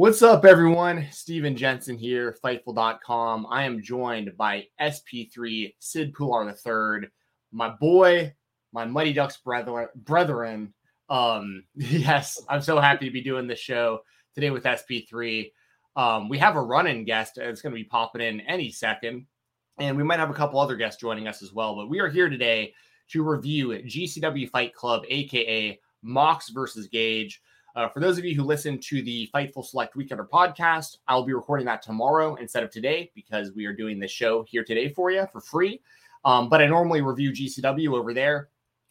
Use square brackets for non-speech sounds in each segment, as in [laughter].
What's up, everyone? Steven Jensen here, Fightful.com. I am joined by SP3 Sid Pullar III, my boy, my Mighty Ducks brethren. brethren. Um, [laughs] yes, I'm so happy to be doing this show today with SP3. Um, we have a run-in guest that's going to be popping in any second, and we might have a couple other guests joining us as well. But we are here today to review GCW Fight Club, aka Mox versus Gage. Uh, for those of you who listen to the Fightful Select Weekender podcast, I'll be recording that tomorrow instead of today because we are doing this show here today for you for free. Um, but I normally review GCW over there.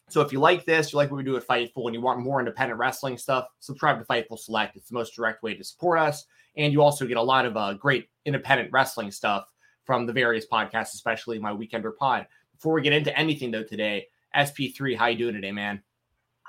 So if you like this, you like what we do at Fightful, and you want more independent wrestling stuff, subscribe to Fightful Select. It's the most direct way to support us, and you also get a lot of uh, great independent wrestling stuff from the various podcasts, especially my Weekender pod. Before we get into anything though today, SP3, how you doing today, man?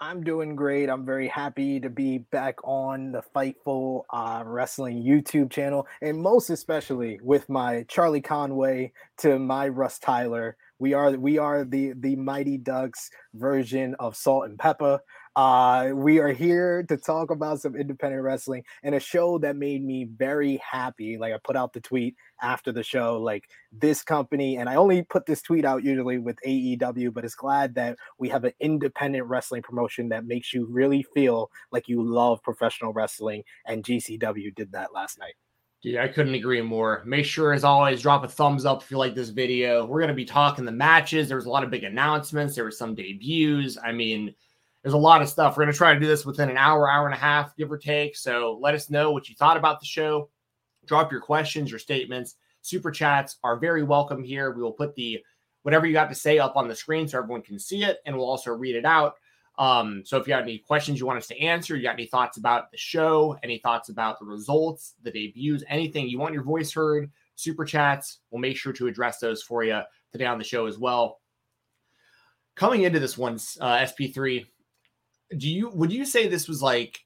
I'm doing great. I'm very happy to be back on the Fightful uh, Wrestling YouTube channel, and most especially with my Charlie Conway to my Russ Tyler. We are we are the the Mighty Ducks version of Salt and Pepper. Uh, we are here to talk about some independent wrestling and a show that made me very happy. Like I put out the tweet after the show, like this company, and I only put this tweet out usually with AEW, but it's glad that we have an independent wrestling promotion that makes you really feel like you love professional wrestling. And GCW did that last night. Yeah, I couldn't agree more. Make sure, as always, drop a thumbs up if you like this video. We're going to be talking the matches. There was a lot of big announcements. There were some debuts. I mean, there's a lot of stuff. We're going to try to do this within an hour, hour and a half, give or take. So let us know what you thought about the show. Drop your questions, your statements. Super chats are very welcome here. We will put the whatever you got to say up on the screen so everyone can see it, and we'll also read it out. Um, so if you have any questions you want us to answer, you got any thoughts about the show, any thoughts about the results, the debuts, anything you want your voice heard, super chats, we'll make sure to address those for you today on the show as well. Coming into this one, uh, SP3, do you would you say this was like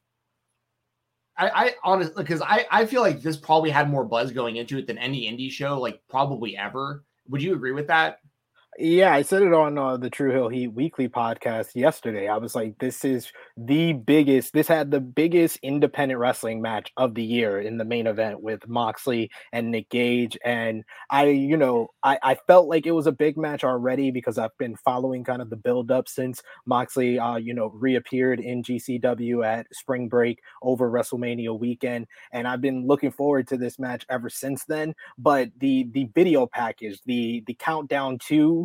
I, I honestly because I, I feel like this probably had more buzz going into it than any indie show, like probably ever. Would you agree with that? Yeah, I said it on uh, the True Hill Heat weekly podcast yesterday. I was like, this is the biggest, this had the biggest independent wrestling match of the year in the main event with Moxley and Nick Gage. And I, you know, I, I felt like it was a big match already because I've been following kind of the build up since Moxley, uh, you know, reappeared in GCW at spring break over WrestleMania weekend. And I've been looking forward to this match ever since then. But the, the video package, the, the countdown to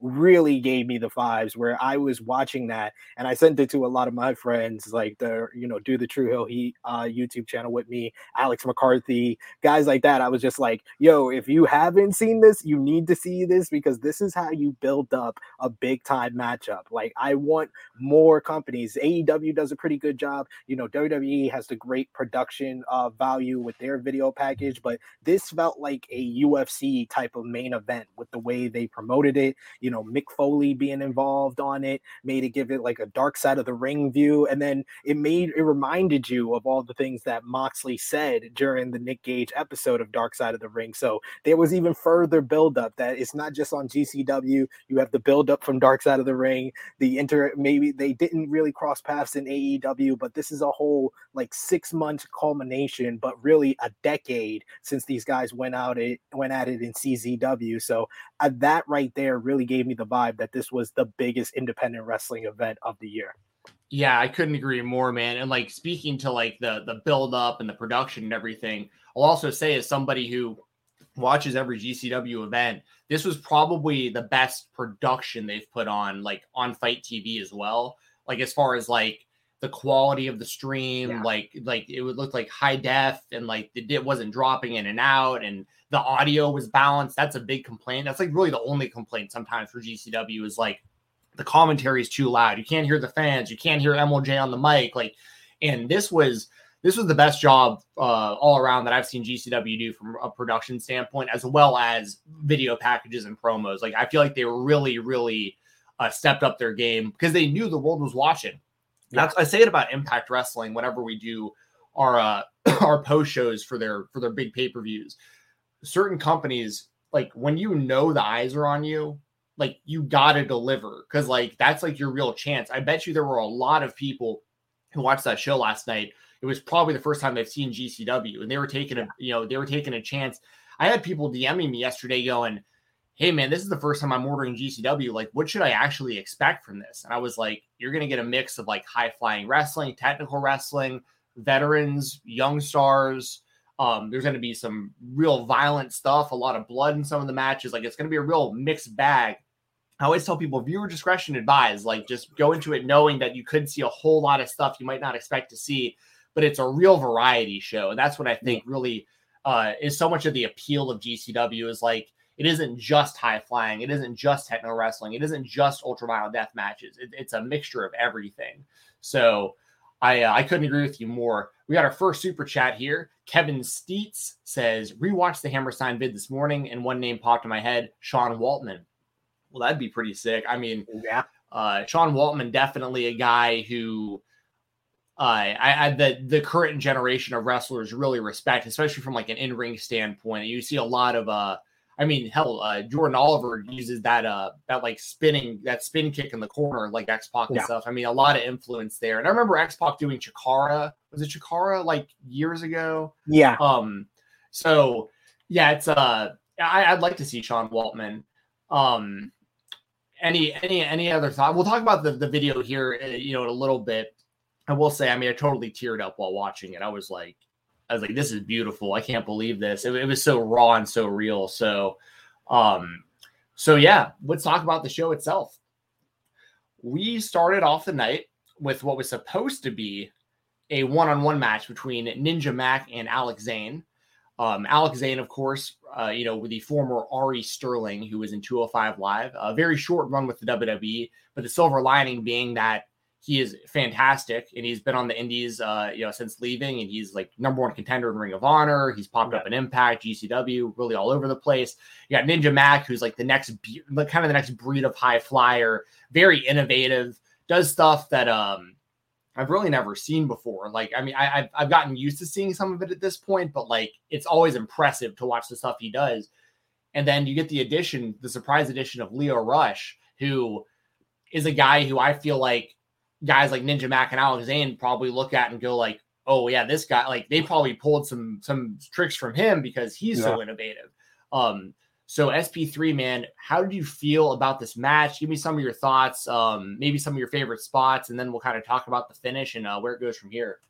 really gave me the vibes where I was watching that and I sent it to a lot of my friends, like the, you know, do the True Hill Heat uh, YouTube channel with me, Alex McCarthy, guys like that. I was just like, yo, if you haven't seen this, you need to see this because this is how you build up a big time matchup. Like, I want more companies. AEW does a pretty good job. You know, WWE has the great production uh, value with their video package, but this felt like a UFC type of main event with the way they promoted it you know, know Mick Foley being involved on it made it give it like a dark side of the ring view, and then it made it reminded you of all the things that Moxley said during the Nick Gage episode of Dark Side of the Ring. So there was even further build up that it's not just on GCW. You have the build up from Dark Side of the Ring. The inter maybe they didn't really cross paths in AEW, but this is a whole like six month culmination, but really a decade since these guys went out it went at it in CZW. So uh, that right there really gave me the vibe that this was the biggest independent wrestling event of the year. Yeah, I couldn't agree more, man. And like speaking to like the the build up and the production and everything, I'll also say as somebody who watches every GCW event, this was probably the best production they've put on like on FITE TV as well. Like as far as like the quality of the stream, yeah. like like it would look like high def and like it, it wasn't dropping in and out and the audio was balanced. That's a big complaint. That's like really the only complaint sometimes for GCW is like the commentary is too loud. You can't hear the fans. You can't hear Emil Jay on the mic. Like, and this was this was the best job uh, all around that I've seen GCW do from a production standpoint, as well as video packages and promos. Like, I feel like they really, really uh, stepped up their game because they knew the world was watching. Yeah. That's I say it about Impact Wrestling whenever we do our uh, [clears throat] our post shows for their for their big pay per views. Certain companies, like when you know the eyes are on you, like you gotta deliver because like that's like your real chance. I bet you there were a lot of people who watched that show last night. It was probably the first time they've seen GCW, and they were taking a you know they were taking a chance. I had people DMing me yesterday going, "Hey man, this is the first time I'm ordering GCW. Like, what should I actually expect from this?" And I was like, "You're gonna get a mix of like high flying wrestling, technical wrestling, veterans, young stars." Um, there's going to be some real violent stuff, a lot of blood in some of the matches. Like it's going to be a real mixed bag. I always tell people viewer discretion advised. Like just go into it knowing that you could see a whole lot of stuff you might not expect to see, but it's a real variety show. And that's what I think really uh, is so much of the appeal of GCW is like it isn't just high flying, it isn't just techno wrestling, it isn't just ultra violent death matches. It, it's a mixture of everything. So I uh, I couldn't agree with you more. We got our first super chat here. Kevin Steets says, rewatched the Hammerstein vid this morning, and one name popped in my head: Sean Waltman. Well, that'd be pretty sick. I mean, yeah, uh, Sean Waltman definitely a guy who uh, I, I, the the current generation of wrestlers really respect, especially from like an in ring standpoint. You see a lot of uh, I mean, hell, uh, Jordan Oliver uses that uh that like spinning that spin kick in the corner like X Pac and yeah. stuff. I mean, a lot of influence there. And I remember X Pac doing Chikara. Was it Chikara like years ago? Yeah. Um. So yeah, it's uh, I, would like to see Sean Waltman. Um any any any other thought? We'll talk about the, the video here, uh, you know, in a little bit. I will say, I mean, I totally teared up while watching it. I was like, I was like, this is beautiful. I can't believe this. It, it was so raw and so real. So, um, so yeah, let's talk about the show itself. We started off the night with what was supposed to be a one-on-one match between Ninja Mac and Alex Zayne. Um, Alex Zayne, of course, uh, you know, with the former Ari Sterling, who was in 205 Live, a very short run with the WWE, but the silver lining being that he is fantastic and he's been on the indies uh, you know since leaving and he's like number one contender in ring of honor he's popped yeah. up in impact gcw really all over the place you got ninja mac who's like the next kind of the next breed of high flyer very innovative does stuff that um I've really never seen before. Like, I mean, I, have I've gotten used to seeing some of it at this point, but like, it's always impressive to watch the stuff he does. And then you get the addition, the surprise addition of Lio Rush, who is a guy who I feel like guys like Ninja Mac and Alex Zayne probably look at and go like, "Oh yeah, this guy like they probably pulled some some tricks from him because he's yeah. so innovative." Um, so SP3 man, how did you feel about this match? Give me some of your thoughts, um, maybe some of your favorite spots, and then we'll kind of talk about the finish and uh, where it goes from here.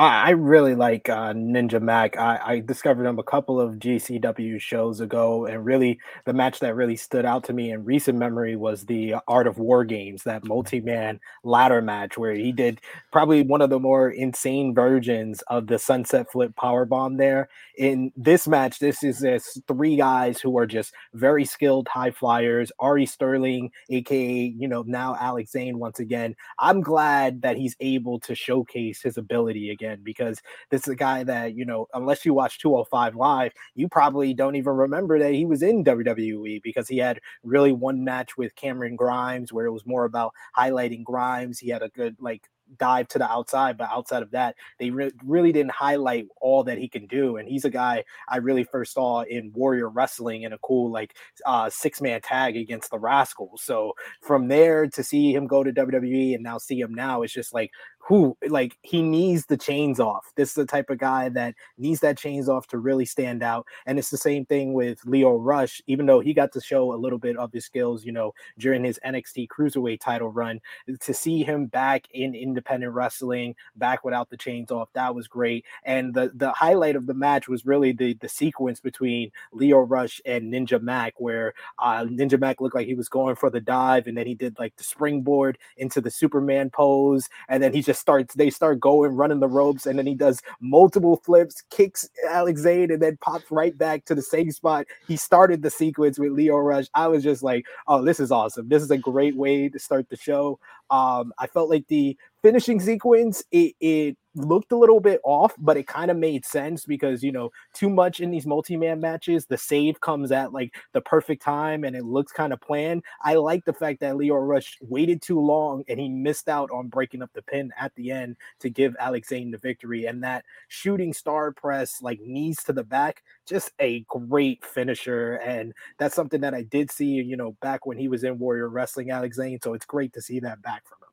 I really like uh, Ninja Mac. I, I, discovered him a couple of GCW shows ago, and really the match that really stood out to me in recent memory was the Art of War Games, that multi-man ladder match where he did probably one of the more insane versions of the Sunset Flip Power Bomb. There in this match, this is this three guys who are just very skilled high flyers. Ari Sterling, aka you know now Alex Zayne once again. I'm glad that he's able to showcase his ability again again because this is a guy that, you know, unless you watch 205 live, you probably don't even remember that he was in WWE because he had really one match with Cameron Grimes where it was more about highlighting Grimes. He had a good like dive to the outside, but outside of that, they re- really didn't highlight all that he can do. And he's a guy I really first saw in Warrior Wrestling in a cool like uh, six man tag against the Rascals. So from there to see him go to WWE and now see him now, it's just like who like he needs the chains off. This is the type of guy that needs that chains off to really stand out. And it's the same thing with Lio Rush, even though he got to show a little bit of his skills, you know, during his NXT Cruiserweight title run. To see him back in independent wrestling, back without the chains off, that was great. And the the highlight of the match was really the the sequence between Lio Rush and Ninja Mac, where uh, Ninja Mac looked like he was going for the dive, and then he did like the springboard into the Superman pose, and then he just starts they start going running the ropes and then he does multiple flips kicks Alex Zayne and then pops right back to the same spot. He started the sequence with Lio Rush. I was just like oh this is awesome. This is a great way to start the show. Um I felt like the finishing sequence it, it looked a little bit off, but it kind of made sense because you know too much in these multi-man matches, the save comes at like the perfect time and it looks kind of planned. I like the fact that Lio Rush waited too long and he missed out on breaking up the pin at the end to give Alex Zayne the victory. And that shooting star press, like knees to the back, just a great finisher. And that's something that I did see, you know, back when he was in Warrior Wrestling, Alex Zayne. So it's great to see that back from him.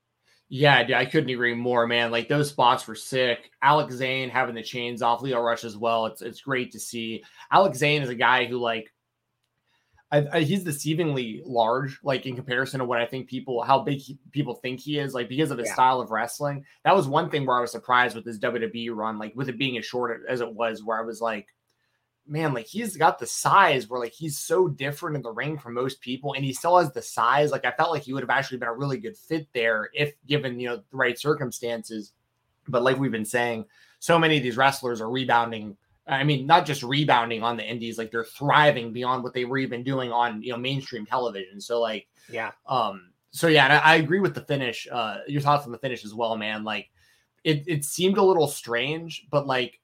Yeah, dude, I couldn't agree more, man. Like those spots were sick. Alex Zayne having the chains off, Lio Rush as well. It's it's great to see. Alex Zayne is a guy who like I, I, he's deceivingly large, like in comparison to what I think people, how big he, people think he is, like because of his yeah. style of wrestling. That was one thing where I was surprised with his WWE run, like with it being as short as it was, where I was like, man, like he's got the size where like he's so different in the ring from most people, and he still has the size. Like I felt like he would have actually been a really good fit there if given you know the right circumstances. But like we've been saying, so many of these wrestlers are rebounding. I mean, not just rebounding on the indies, like they're thriving beyond what they were even doing on you know mainstream television. So like, yeah, um, so yeah, I, I agree with the finish. Uh, your thoughts on the finish as well, man. Like, it it seemed a little strange, but like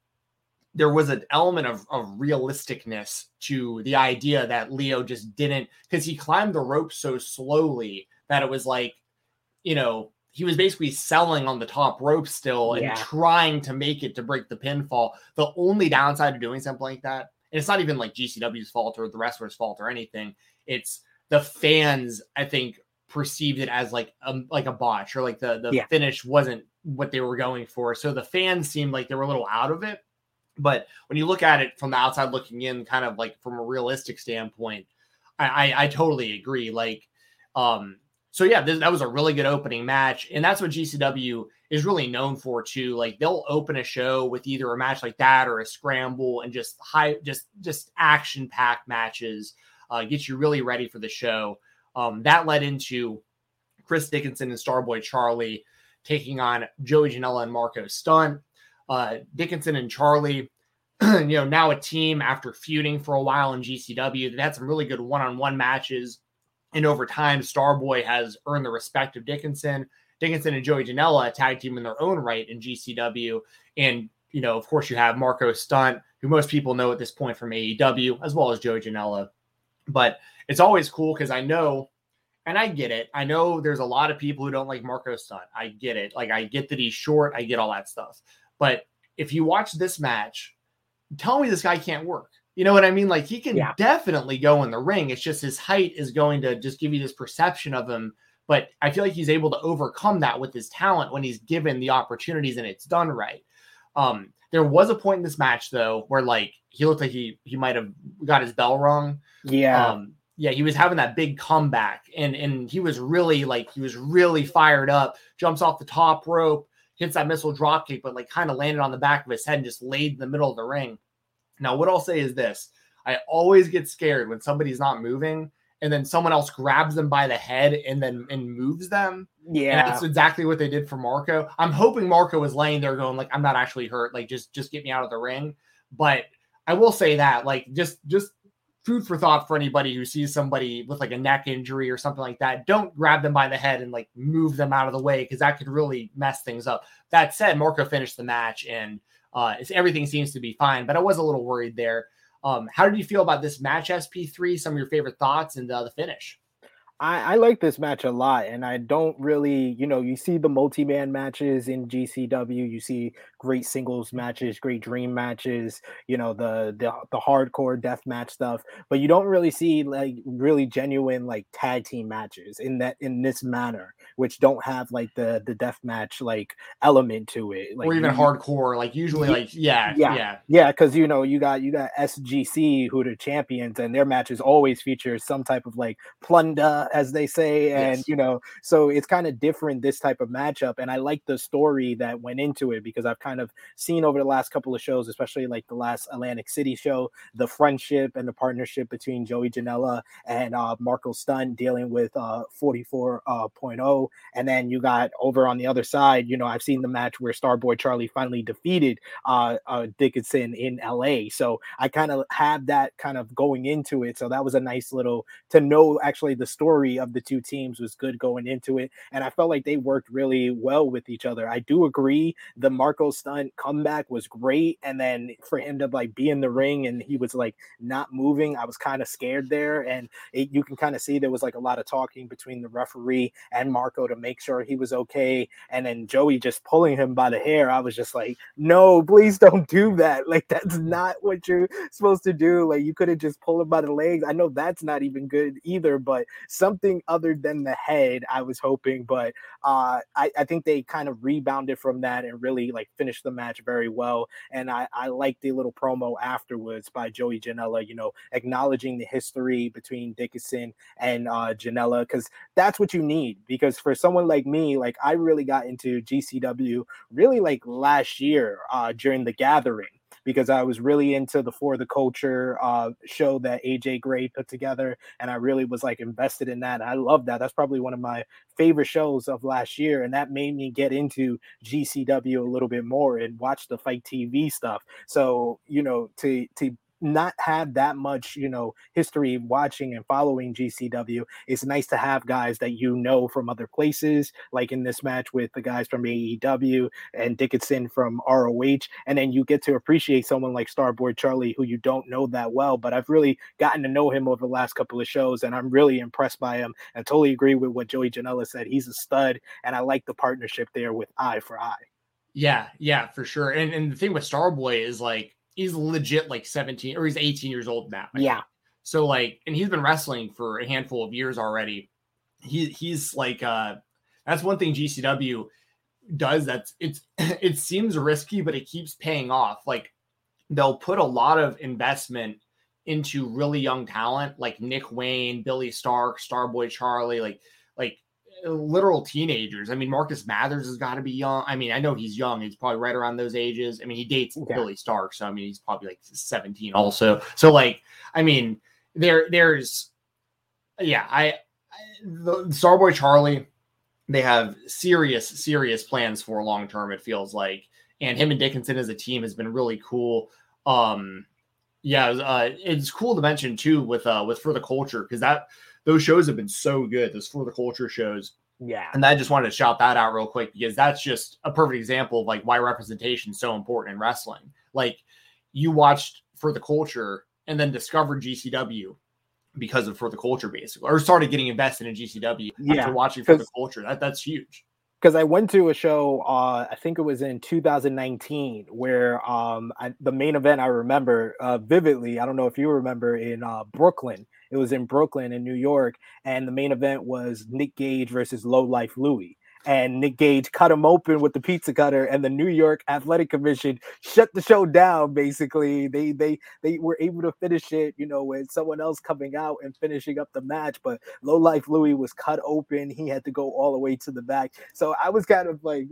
there was an element of, of realisticness to the idea that Lio just didn't because he climbed the rope so slowly that it was like, you know, he was basically selling on the top rope still and yeah. trying to make it to break the pinfall. The only downside to doing something like that, and it's not even like GCW's fault or the wrestler's fault or anything. It's the fans, I think, perceived it as like a, like a botch or like the the yeah. finish wasn't what they were going for. So the fans seemed like they were a little out of it. But when you look at it from the outside looking in, kind of like from a realistic standpoint, I, I, I totally agree. Like, um, so yeah, this, that was a really good opening match, and that's what GCW is really known for too. Like they'll open a show with either a match like that or a scramble, and just high, just just action packed matches, uh, get you really ready for the show. Um, that led into Chris Dickinson and Starboy Charlie taking on Joey Janela and Marko Stunt uh, Dickinson and Charlie, [clears throat] you know, now a team after feuding for a while in GCW. They had some really good one-on-one matches, and over time, Starboy has earned the respect of Dickinson. Dickinson and Joey Janela, a tag team in their own right in GCW, and you know, of course, you have Marko Stunt, who most people know at this point from AEW, as well as Joey Janela. But it's always cool because I know and I get it. I know there's a lot of people who don't like Marko Stunt. I get it. Like I get that he's short. I get all that stuff. But if you watch this match, tell me this guy can't work. You know what I mean? Like he can yeah. definitely go in the ring. It's just his height is going to just give you this perception of him. But I feel like he's able to overcome that with his talent when he's given the opportunities and it's done right. Um, there was a point in this match though where like he looked like he he might have got his bell rung. Yeah. Um, yeah, he was having that big comeback and and he was really like he was really fired up. Jumps off the top rope, hits that missile drop kick, but like kind of landed on the back of his head and just laid in the middle of the ring. Now, what I'll say is this I always get scared when somebody's not moving and then someone else grabs them by the head and then and moves them. Yeah. And that's exactly what they did for Marko. I'm hoping Marko was laying there going, like, I'm not actually hurt. Like, just just get me out of the ring. But I will say that, like, just just food for thought for anybody who sees somebody with like a neck injury or something like that. Don't grab them by the head and like move them out of the way because that could really mess things up. That said, Marko finished the match and uh, everything seems to be fine, but I was a little worried there. Um, how did you feel about this match, SP3? Some of your favorite thoughts and uh, the finish? I, I, like this match a lot, and I don't really, you know, you see the multi-man matches in GCW, you see great singles matches, great dream matches, you know, the the the hardcore death match stuff, but you don't really see like really genuine like tag team matches in that in this manner, which don't have like the the death match like element to it, like or even you, hardcore. Like usually, yeah, like yeah, yeah, yeah, yeah, because you know you got you got SGC who are champions, and their matches always feature some type of like plunder as they say, and yes. you know, so it's kind of different this type of matchup, and I like the story that went into it because I've kind of seen over the last couple of shows, especially like the last Atlantic City show, the friendship and the partnership between Joey Janela and uh, Marko Stunt dealing with uh, 44.0, uh, and then you got over on the other side, you know, I've seen the match where Starboy Charlie finally defeated uh, uh, Dickinson in LA, so I kind of had that kind of going into it, so that was a nice little to know actually the story of the two teams was good going into it. And I felt like they worked really well with each other. I do agree the Marko stunt comeback was great. And then for him to like be in the ring and he was like not moving, I was kind of scared there. And it, you can kind of see there was like a lot of talking between the referee and Marko to make sure he was okay. And then Joey just pulling him by the hair. I was just like, no, please don't do that. Like, that's not what you're supposed to do. Like, you could have just pulled him by the legs. I know that's not even good either, but something other than the head, I was hoping, but uh, I, I think they kind of rebounded from that and really like finished the match very well. And I, I like the little promo afterwards by Joey Janela, you know, acknowledging the history between Dickinson and uh, Janela, because that's what you need. Because for someone like me, like I really got into GCW really like last year uh, during the gathering because I was really into the For the Culture uh, show that AJ Gray put together, and I really was like invested in that. I love that. That's probably one of my favorite shows of last year, and that made me get into GCW a little bit more and watch the FITE TV stuff. So you know, to to not have that much, you know, history watching and following GCW, it's nice to have guys that you know from other places, like in this match with the guys from AEW and Dickinson from ROH. And then you get to appreciate someone like Starboy Charlie, who you don't know that well, but I've really gotten to know him over the last couple of shows, and I'm really impressed by him. And totally agree with what Joey Janela said. He's a stud, and I like the partnership there with Eye for Eye. Yeah, yeah, for sure. And and the thing with Starboy is like he's legit like 17 or he's 18 years old now. Yeah. So like, and he's been wrestling for a handful of years already. He he's like uh that's one thing GCW does that's it's [clears throat] it seems risky, but it keeps paying off. Like they'll put a lot of investment into really young talent like Nick Wayne, Billie Starkz, Starboy Charlie, like like literal teenagers. I mean, Marcus Mathers has got to be young. I mean, I know he's young. He's probably right around those ages. I mean, he dates. Billie Starkz, so I mean, he's probably like 17 also. So like, I mean, there there's yeah, I, I the Starboy Charlie, they have serious serious plans for long term. It feels like, and him and Dickinson as a team has been really cool. Um, yeah, uh, it's cool to mention too with uh with for the culture because that those shows have been so good. Those for the culture shows. Yeah. And I just wanted to shout that out real quick because that's just a perfect example of like why representation is so important in wrestling. Like you watched for the culture and then discovered GCW because of for the culture basically or started getting invested in GCW yeah, after watching for the culture. That that's huge because I went to a show, uh, I think it was in 2019, where um, I, the main event I remember uh, vividly. I don't know if you remember in uh, Brooklyn. It was in Brooklyn in New York, and the main event was Nick Gage versus Low Life Louie and Nick Gage cut him open with the pizza cutter, and the New York Athletic Commission shut the show down. Basically, they they they were able to finish it, you know, with someone else coming out and finishing up the match. But Low Life Louis was cut open; he had to go all the way to the back. So I was kind of like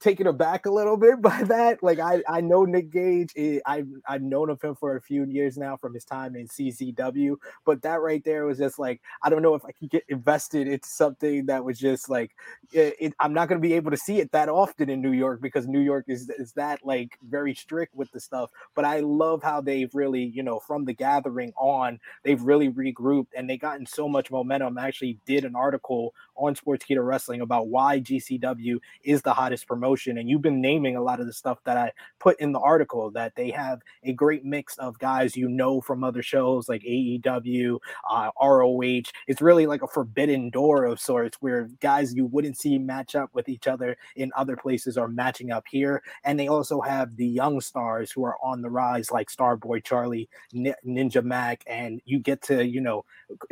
taken aback a little bit [laughs] by that. Like I, I know Nick Gage. Eh, I I've known of him for a few years now from his time in CZW. But that right there was just like I don't know if I could get invested into something that was just like it, it, I'm not going to be able to see it that often in New York because New York is is that like very strict with the stuff. But I love how they've really you know from the gathering on they've really regrouped and they gotten so much momentum. I actually did an article on Sports Sportskeeda Wrestling about why GCW is the hottest promotion. And you've been naming a lot of the stuff that I put in the article that they have a great mix of guys you know from other shows like AEW, uh, ROH. It's really like a forbidden door of sorts where guys you wouldn't see match up with each other in other places are matching up here. And they also have the young stars who are on the rise, like Starboy Charlie, Ninja Mac, and you get to, you know,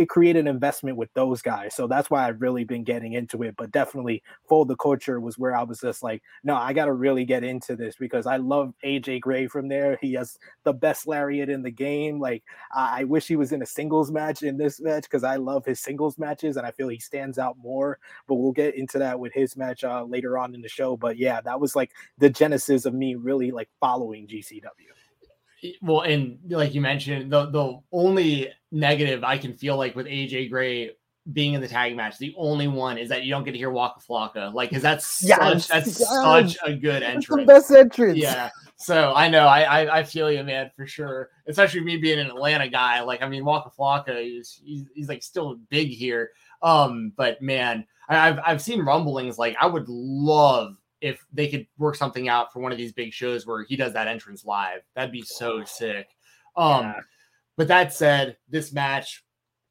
create an investment with those guys. So that's why I've really been getting into it, but definitely Fold the Culture was where I was just like, no, I got to really get into this because I love AJ Gray from there. He has the best lariat in the game. Like, I, I wish he was in a singles match in this match because I love his singles matches and I feel he stands out more. But we'll get into that with his match uh, later on in the show. But yeah, that was like the genesis of me really like following GCW well, and like you mentioned, the the only negative I can feel like with AJ Gray being in the tag match. The only one is that you don't get to hear Waka Flocka, like because that's yes, such that's yes. such a good entrance. best entrance. Yeah. So I know I, I, I feel you, man, for sure. Especially me being an Atlanta guy. Like I mean, Waka Flocka is he's, he's like still big here. Um, but man, I, I've I've seen rumblings. Like I would love if they could work something out for one of these big shows where he does that entrance live. That'd be so sick. Um, yeah. but that said, this match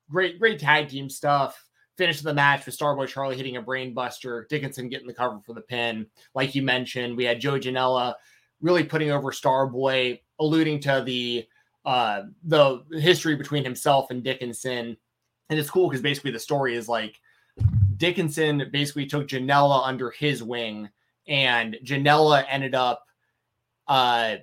great, great tag team stuff. Finish of the match with Starboy Charlie hitting a brainbuster, Dickinson getting the cover for the pin. Like you mentioned, we had Joe Janela really putting over Starboy, alluding to the uh, the history between himself and Dickinson. And it's cool because basically the story is like Dickinson basically took Janela under his wing, and Janela ended up uh,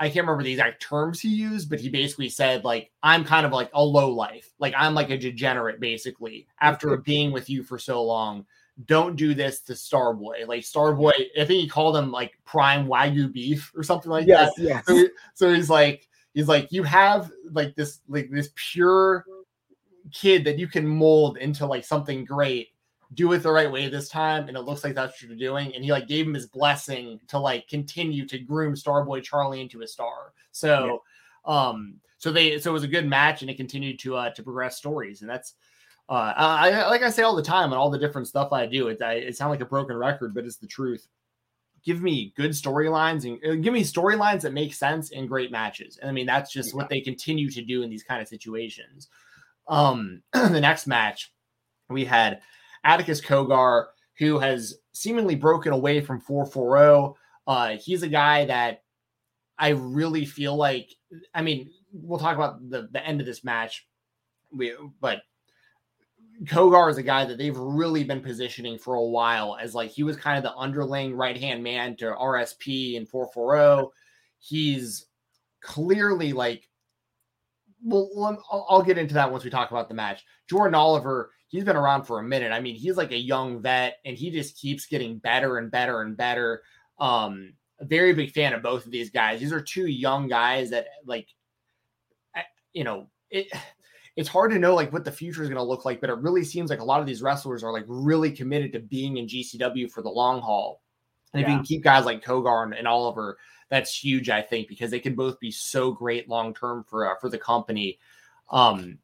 I can't remember the exact terms he used, but he basically said like I'm kind of like a low life, like I'm like a degenerate basically after being with you for so long. Don't do this to Starboy. Like Starboy, I think he called him like prime wagyu beef or something like yes, that. Yes. So, he, so he's like he's like you have like this like this pure kid that you can mold into like something great do it the right way this time and it looks like that's what you're doing. And he like gave him his blessing to like continue to groom starboy charlie into a star. So yeah. um so they so it was a good match and it continued to uh to progress stories. And that's uh I, like i say all the time and all the different stuff i do it, I, it sounds like a broken record but it's the truth. Give me good storylines and uh, give me storylines that make sense in great matches. And i mean that's just yeah. what they continue to do in these kind of situations. Um [clears throat] the next match we had Atticus Cogar, who has seemingly broken away from 440. Uh, he's a guy that I really feel like, I mean, we'll talk about the, the end of this match, we, but Cogar is a guy that they've really been positioning for a while as like he was kind of the underling right hand man to RSP and 440. He's clearly like, well, I'll, I'll get into that once we talk about the match. Jordan Oliver he's been around for a minute. I mean, he's like a young vet and he just keeps getting better and better and better. Um, a very big fan of both of these guys. These are two young guys that like, you know, it, [sighs] it's hard to know like what the future is going to look like, but it really seems like a lot of these wrestlers are like really committed to being in GCW for the long haul. And yeah. if you can keep guys like Cogar and, and Oliver, that's huge, I think, because they can both be so great long term for uh, for the company. Um,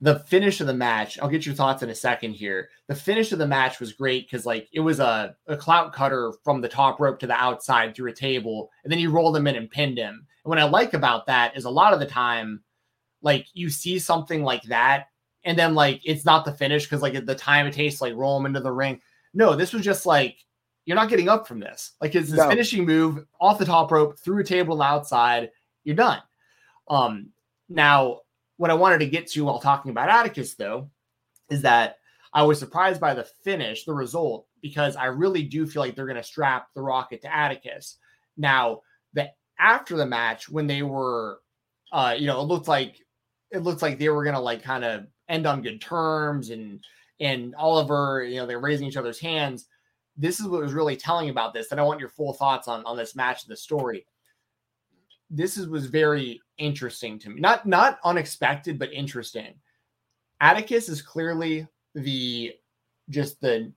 the finish of the match, I'll get your thoughts in a second here. The finish of the match was great because like it was a, a clout cutter from the top rope to the outside through a table, and then you rolled him in and pinned him. And what I like about that is a lot of the time, like you see something like that, and then like it's not the finish because like at the time it takes like roll him into the ring. No, this was just like you're not getting up from this. Like it's this no. finishing move off the top rope through a table outside, you're done. Um now what I wanted to get to while talking about Atticus, though, is that I was surprised by the finish, the result, because I really do feel like they're going to strap the rocket to Atticus. Now, the after the match, when they were, uh, you know, it looked like it looked like they were going to like kind of end on good terms, and and Oliver, you know, they're raising each other's hands. this is what was really telling about this. And I want your full thoughts on, on this match and the story. This is, was very interesting to me. Not not unexpected, but interesting. Atticus is clearly the just the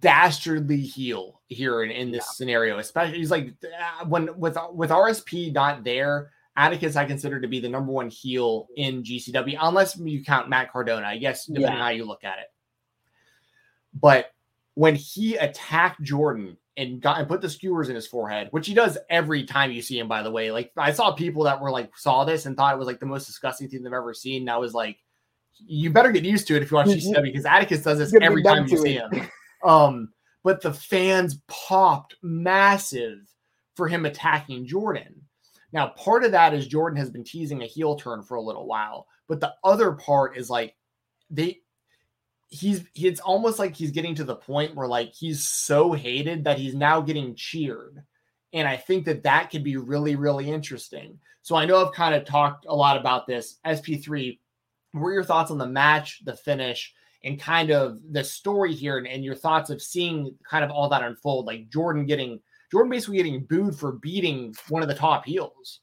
dastardly heel here in, in this yeah. scenario. Especially he's like uh, when with with RSP not there, Atticus I consider to be the number one heel in GCW, unless you count Matt Cardona. I guess depending yeah. on how you look at it. But when he attacked Jordan and got and put the skewers in his forehead, which he does every time you see him, by the way. Like I saw people that were like saw this and thought it was like the most disgusting thing they've ever seen. And I was like, you better get used to it if you watch GCW because Atticus does this every time you see him. Um, but the fans popped massive for him attacking Jordan. Now, part of that is Jordan has been teasing a heel turn for a little while, but the other part is like they he's it's almost like he's getting to the point where like he's so hated that he's now getting cheered. And i think that that could be really really interesting. So i know i've kind of talked a lot about this. Sp3 what are your thoughts on the match the finish and kind of the story here and, and your thoughts of seeing kind of all that unfold? Like jordan getting jordan basically getting booed for beating one of the top heels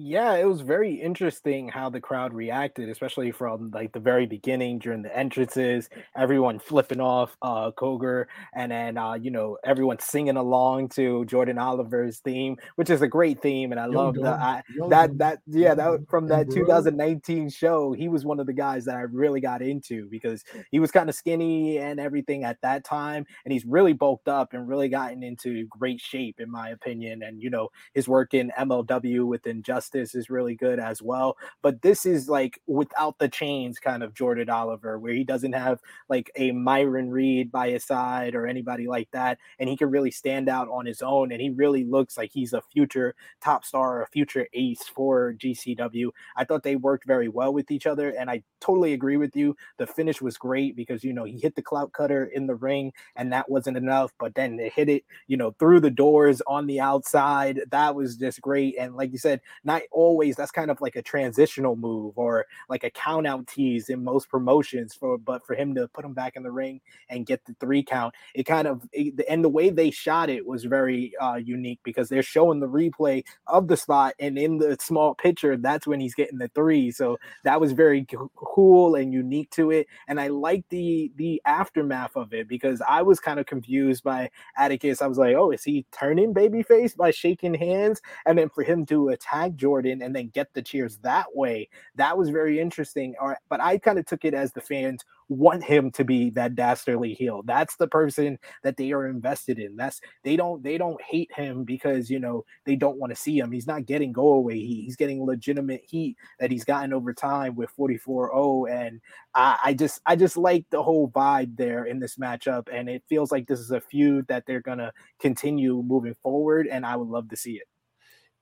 yeah, it was very interesting how the crowd reacted, especially from like the very beginning during the entrances, everyone flipping off uh Cogar and then uh you know everyone singing along to Jordan Oliver's theme, which is a great theme and I love the I, that that yeah, that from that 2019 show, he was one of the guys that I really got into because he was kind of skinny and everything at that time and he's really bulked up and really gotten into great shape in my opinion and you know his work in MLW with Injustice Justice is really good as well. But this is like without the chains kind of Jordan Oliver, where he doesn't have like a Myron Reed by his side or anybody like that. And he can really stand out on his own. And he really looks like he's a future top star, a future ace for GCW. I thought they worked very well with each other. And I totally agree with you. The finish was great because, you know, he hit the clout cutter in the ring and that wasn't enough. But then they hit it, you know, through the doors on the outside. That was just great. And like you said, not always that's kind of like a transitional move or like a count out tease in most promotions for but for him to put him back in the ring and get the three count it kind of it, and the way they shot it was very uh, unique because they're showing the replay of the spot and in the small picture that's when he's getting the three. So that was very cool and unique to it. And i like the the aftermath of it because i was kind of confused by atticus. I was like oh is he turning babyface by shaking hands? And then for him to attack Jordan and then get the cheers that way. That was very interesting. Uh, but I kind of took it as the fans want him to be that dastardly heel. That's the person that they are invested in. That's they don't they don't hate him because you know they don't want to see him. He's not getting go away heat. He's getting legitimate heat that he's gotten over time with 44-0. And I, I just I just like the whole vibe there in this matchup. And it feels like this is a feud that they're gonna continue moving forward. And I would love to see it.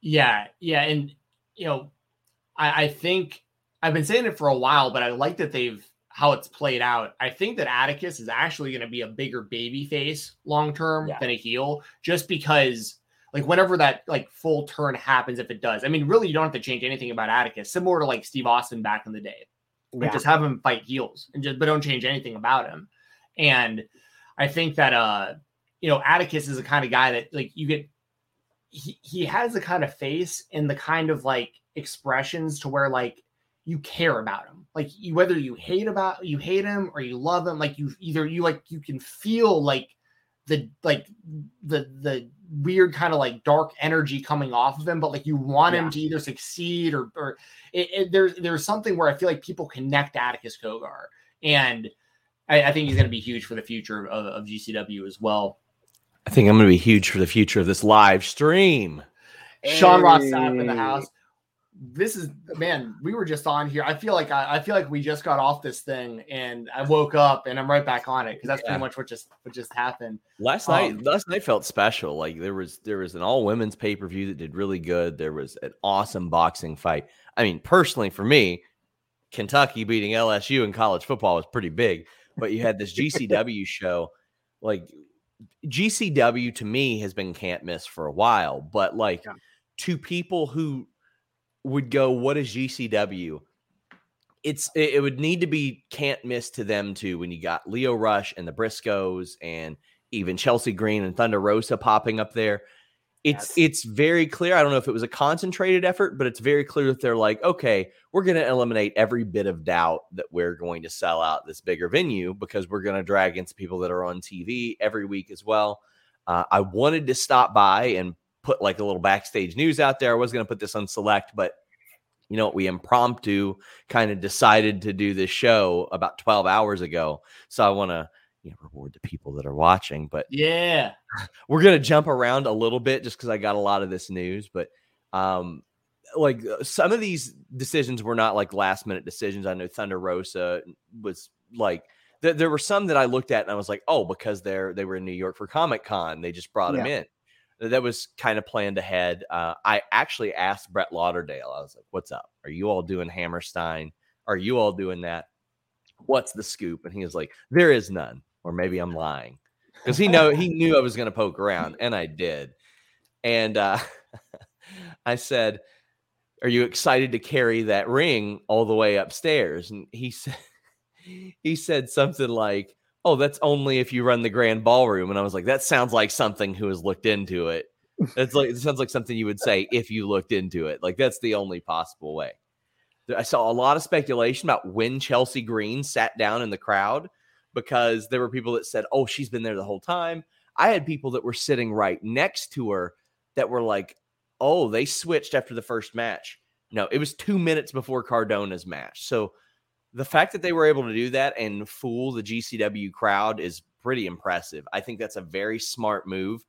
Yeah, yeah, and you know, I, I think I've been saying it for a while, but I like that they've how it's played out. I think that Atticus is actually going to be a bigger baby face long term yeah. than a heel, just because like whenever that like full turn happens, if it does, I mean, really, you don't have to change anything about Atticus. Similar to like Steve Austin back in the day, like just have him fight heels and just but don't change anything about him. And I think that uh, you know, Atticus is the kind of guy that like you get he, he has the kind of face and the kind of like expressions to where like you care about him like you, whether you hate about you hate him or you love him like you either you like you can feel like the like the the weird kind of like dark energy coming off of him but like you want yeah. him to either succeed or or it, it, there's there's something where i feel like people connect atticus cogar and I, I think he's going to be huge for the future of, of gcw as well I think I'm going to be huge for the future of this live stream. Hey. Sean Ross Sapp in the house. This is man. We were just on here. I feel like I, I, feel like we just got off this thing, and I woke up and I'm right back on it because that's yeah. pretty much what just what just happened. Last um, night, last night felt special. Like there was there was an all women's pay per view that did really good. There was an awesome boxing fight. I mean, personally for me, Kentucky beating LSU in college football was pretty big. But you had this GCW [laughs] show, like GCW to me has been can't miss for a while, but like yeah. to people who would go, what is GCW? It's it, would need to be can't miss to them too when you got Lio Rush and the Briscoes and even Chelsea Green and Thunder Rosa popping up there. It's it's very clear. I don't know if it was a concentrated effort, but it's very clear that they're like, okay, we're going to eliminate every bit of doubt that we're going to sell out this bigger venue because we're going to drag against people that are on TV every week as well. Uh, I wanted to stop by and put like a little backstage news out there. I was going to put this on select, but you know, what? we impromptu kind of decided to do this show about 12 hours ago. So I want to you know, reward the people that are watching. But yeah, [laughs] we're gonna jump around a little bit just because I got a lot of this news. But um, like uh, some of these decisions were not like last minute decisions. I know Thunder Rosa was like th- there were some that I looked at and I was like, oh, because they're they were in New York for Comic Con, they just brought yeah. him in. That was kind of planned ahead. Uh, I actually asked Brett Lauderdale. I was like, "What's up? Are you all doing Hammerstein? Are you all doing that? What's the scoop?" And he was like, "There is none." Or maybe I'm lying because he know he knew I was going to poke around, and I did. And uh, [laughs] I said, "Are you excited to carry that ring all the way upstairs?" And he said, [laughs] he said something like, "Oh, that's only if you run the grand ballroom." And I was like, "That sounds like something who has looked into it." It's like it sounds like something you would say if you looked into it. Like that's the only possible way. I saw a lot of speculation about when Chelsea Green sat down in the crowd because there were people that said, "Oh, she's been there the whole time." I had people that were sitting right next to her that were like, "Oh, they switched after the first match." No, it was 2 minutes before Cardona's match. So the fact that they were able to do that and fool the GCW crowd is pretty impressive. I think that's a very smart move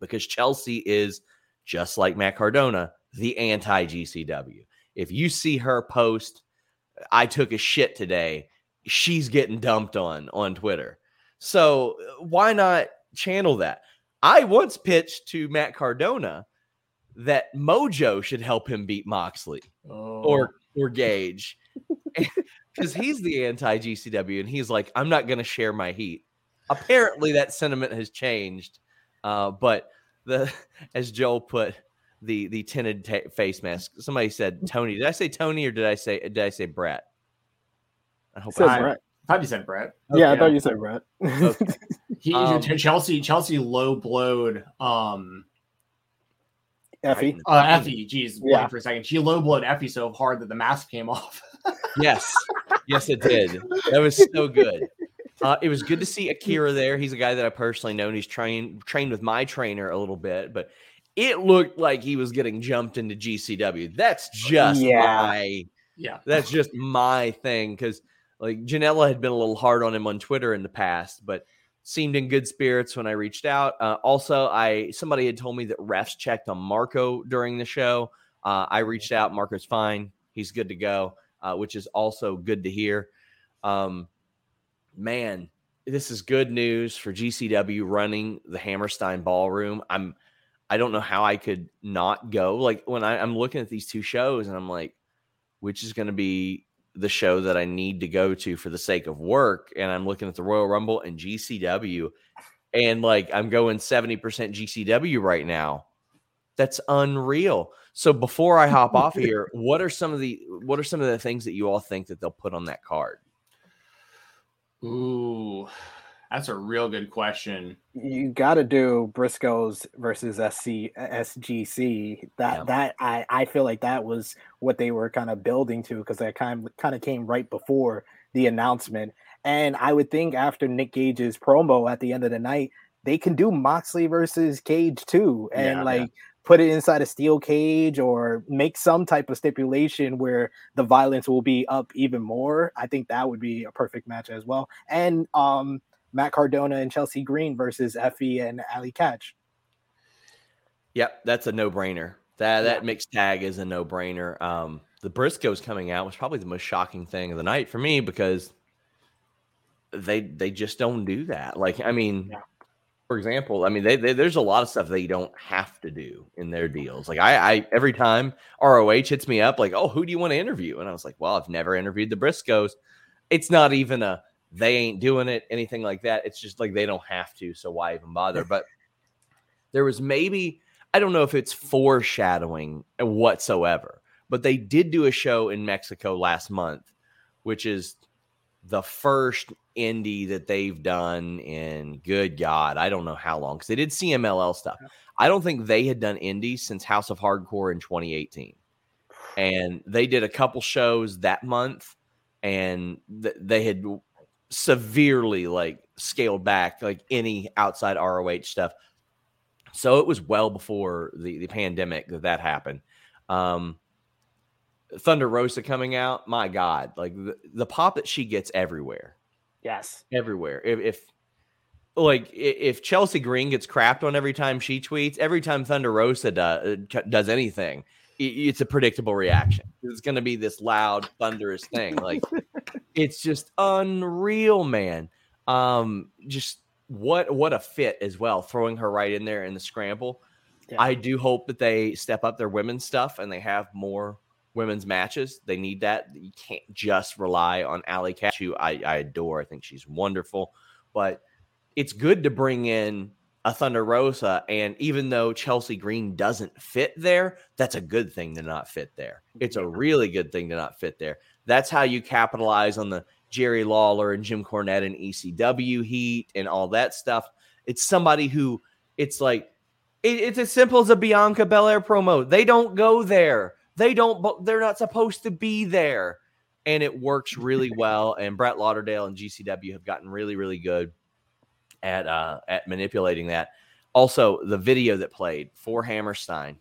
because Chelsea is just like Matt Cardona, the anti GCW. If you see her post, I took a shit today, she's getting dumped on on Twitter. So uh, why not channel that? I once pitched to Matt Cardona that Mojo should help him beat Moxley oh. or or Gage [laughs] because he's the anti GCW and he's like, I'm not going to share my heat. Apparently, that sentiment has changed, uh, but the [laughs] as Joel put the the tinted ta- face mask. Somebody said [laughs] Tony. Did I say Tony or did I say did I say Brett? I hope said I, Brett. I thought you said Brett. Okay, yeah, I thought you said Brett. Okay. [laughs] he, um, Chelsea Chelsea low blowed um Effy. Uh, Effy, geez, yeah. for a second. She low blowed Effy so hard that the mask came off. [laughs] yes, yes, it did. That was so good. Uh, it was good to see Akira there. He's a guy that I personally know, and he's trained trained with my trainer a little bit, but it looked like he was getting jumped into GCW. That's just yeah. my yeah. That's just my thing because like Janela had been a little hard on him on Twitter in the past, but seemed in good spirits when I reached out. Uh, also, I somebody had told me that refs checked on Marko during the show. Uh, I reached out. Marko's fine. He's good to go, uh, which is also good to hear. Um, man, this is good news for GCW running the Hammerstein Ballroom. I'm, I don't know how I could not go. Like when I, I'm looking at these two shows, and I'm like, which is going to be the show that I need to go to for the sake of work. And I'm looking at the Royal Rumble and GCW, and like I'm going 70% GCW right now. That's unreal. So before I hop off [laughs] here, what are some of the what are some of the things that you all think that they'll put on that card? Ooh, that's a real good question. You got to do Briscoes versus SC SGC. That yeah. that I I feel like that was what they were kind of building to because that kind of kind of came right before the announcement. And I would think after Nick Gage's promo at the end of the night, they can do Moxley versus Gage too, and yeah, like yeah. put it inside a steel cage or make some type of stipulation where the violence will be up even more. I think that would be a perfect match as well. And um Matt Cardona and Chelsea Green versus Effy and Allie Katch. Yep, that's a no-brainer. That that mixed tag is a no-brainer. Um, the Briscoes coming out was probably the most shocking thing of the night for me because they they just don't do that. Like, I mean, yeah. for example, I mean, they, they, there's a lot of stuff they don't have to do in their deals. Like, I, I every time ROH hits me up, like, oh, who do you want to interview? And I was like, well, I've never interviewed the Briscoes. It's not even a they ain't doing it, anything like that. It's just like they don't have to, so why even bother? But there was maybe I don't know if it's foreshadowing whatsoever, but they did do a show in Mexico last month, which is the first indie that they've done in good God, I don't know how long because they did CMLL stuff. I don't think they had done indies since House of Hardcore in 2018. [sighs] And they did a couple shows that month and th- they had severely like scaled back like any outside ROH stuff. So it was well before the, the pandemic that that happened. Um, Thunder Rosa coming out, my God, like the, the pop that she gets everywhere. Yes, everywhere. If, if like if Chelsea Green gets crapped on every time she tweets, every time Thunder Rosa does, does anything, it's a predictable reaction. It's going to be this loud, thunderous thing. Like it's just unreal, man. Um, just what what a fit as well, throwing her right in there in the scramble. Yeah. I do hope that they step up their women's stuff and they have more women's matches. They need that. You can't just rely on Allie Katch, who I, I adore. I think she's wonderful, but it's good to bring in a Thunder Rosa. And even though Chelsea Green doesn't fit there, that's a good thing to not fit there. It's a really good thing to not fit there. That's how you capitalize on the Jerry Lawler and Jim Cornette and ECW heat and all that stuff. It's somebody who it's like it, it's as simple as a Bianca Belair promo. They don't go there. They don't. They're not supposed to be there, and it works really [laughs] well. And Brett Lauderdale and GCW have gotten really, really good at uh, at manipulating that. Also, the video that played for Hammerstein,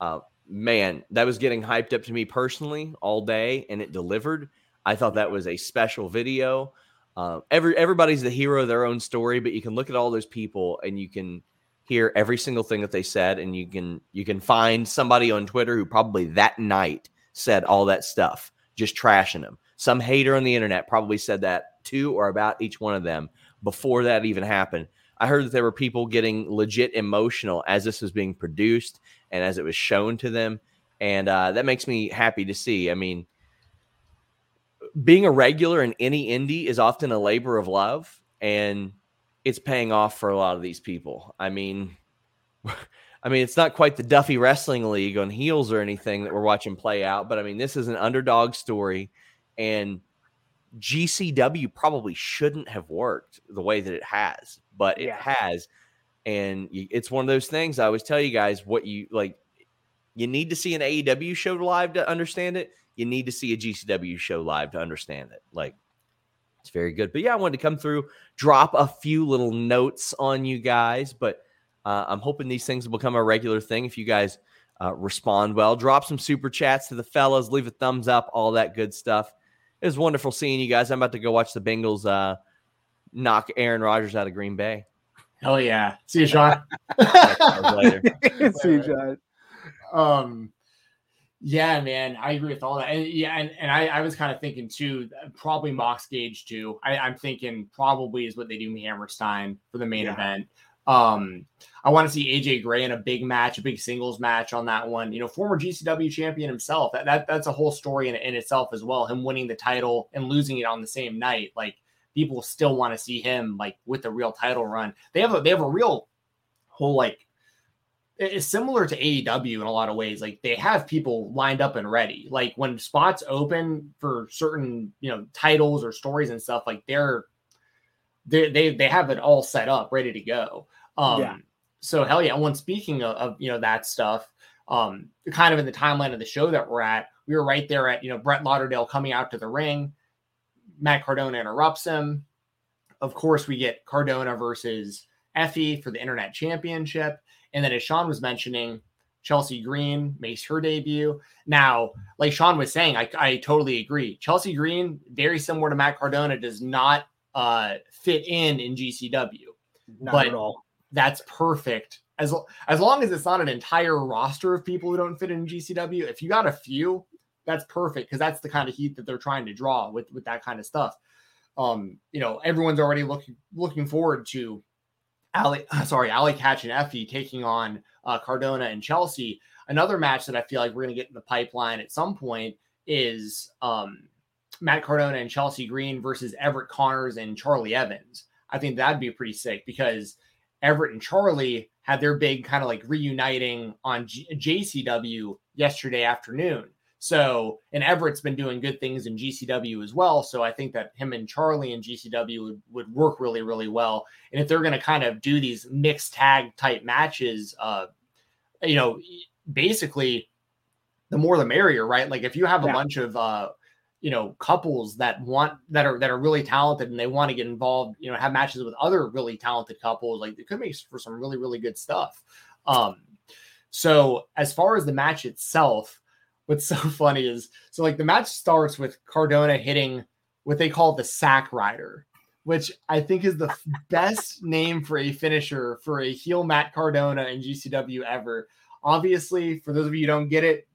uh, man, that was getting hyped up to me personally all day, and it delivered. I thought that was a special video. Uh, every everybody's the hero of their own story, but you can look at all those people and you can hear every single thing that they said, and you can you can find somebody on Twitter who probably that night said all that stuff, just trashing them. Some hater on the internet probably said that to or about each one of them before that even happened. I heard that there were people getting legit emotional as this was being produced and as it was shown to them. And uh, that makes me happy to see. I mean, being a regular in any indie is often a labor of love, and it's paying off for a lot of these people. I mean, [laughs] I mean, it's not quite the Duffy Wrestling League on heels or anything that we're watching play out, but I mean, this is an underdog story, and GCW probably shouldn't have worked the way that it has, but it yeah. has. And it's one of those things I always tell you guys what you like. You need to see an AEW show live to understand it. You need to see a GCW show live to understand it. Like, it's very good. But yeah, I wanted to come through, drop a few little notes on you guys. But uh, I'm hoping these things will become a regular thing. If you guys uh, respond well, drop some super chats to the fellas, leave a thumbs up, all that good stuff it was wonderful seeing you guys. I'm about to go watch the Bengals uh, knock Aaron Rodgers out of Green Bay. Hell yeah! See you, Sean. [laughs] [laughs] See you, Sean. Um, yeah, man, I agree with all that. And yeah, and, and I, I was kind of thinking too, probably Mox Gage too. I, I'm thinking probably is what they do Hammerstein for the main yeah. event. Um, I want to see AJ Gray in a big match, a big singles match on that one. You know, former GCW champion himself. That, that that's a whole story in, in itself as well. Him winning the title and losing it on the same night. Like people still want to see him like with the real title run. They have a they have a real whole like it's similar to AEW in a lot of ways. Like they have people lined up and ready. Like when spots open for certain, you know, titles or stories and stuff, like they're they they they have it all set up, ready to go. Um, yeah. So hell yeah. When speaking of, of, you know that stuff, um, kind of in the timeline of the show that we're at, we were right there at you know Brett Lauderdale coming out to the ring. Matt Cardona interrupts him. Of course, we get Cardona versus Effy for the Internet Championship, and then as Sean was mentioning, Chelsea Green makes her debut. Now, like Sean was saying, I, I totally agree. Chelsea Green, very similar to Matt Cardona, does not uh, fit in in GCW. Not but at all that's perfect. As, as long as it's not an entire roster of people who don't fit in GCW, if you got a few, that's perfect because that's the kind of heat that they're trying to draw with with that kind of stuff. Um, you know, everyone's already looking looking forward to Allie, [laughs] sorry, Allie Katch and Effy taking on uh, Cardona and Chelsea. Another match that I feel like we're going to get in the pipeline at some point is um, Matt Cardona and Chelsea Green versus Everett Connors and Charlie Evans. I think that'd be pretty sick because Everett and Charlie had their big kind of like reuniting on G- JCW yesterday afternoon. So, and Everett's been doing good things in GCW as well. So I think that him and Charlie in GCW would, would work really, really well. And if they're going to kind of do these mixed tag type matches, uh, you know, basically the more the merrier, right? Like if you have a yeah. bunch of, uh, you know, couples that want that are that are really talented and they want to get involved, you know, have matches with other really talented couples, like it could make for some really, really good stuff. Um, so as far as the match itself, what's so [laughs] funny is so like the match starts with Cardona hitting what they call the sack rider, which I think is the [laughs] best name for a finisher for a heel Matt Cardona in GCW ever. Obviously, for those of you who don't get it,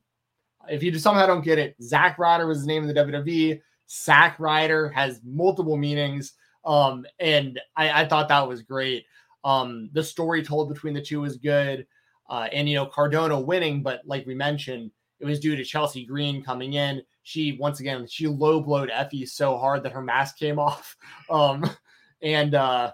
if you just somehow don't get it, Zack Ryder was the name of the WWE. Sack Rider has multiple meanings. Um, and I, I thought that was great. Um, the story told between the two was good. Uh, and you know, Cardona winning, but like we mentioned, it was due to Chelsea Green coming in. She once again she low blowed Effy so hard that her mask came [laughs] off. Um, and uh,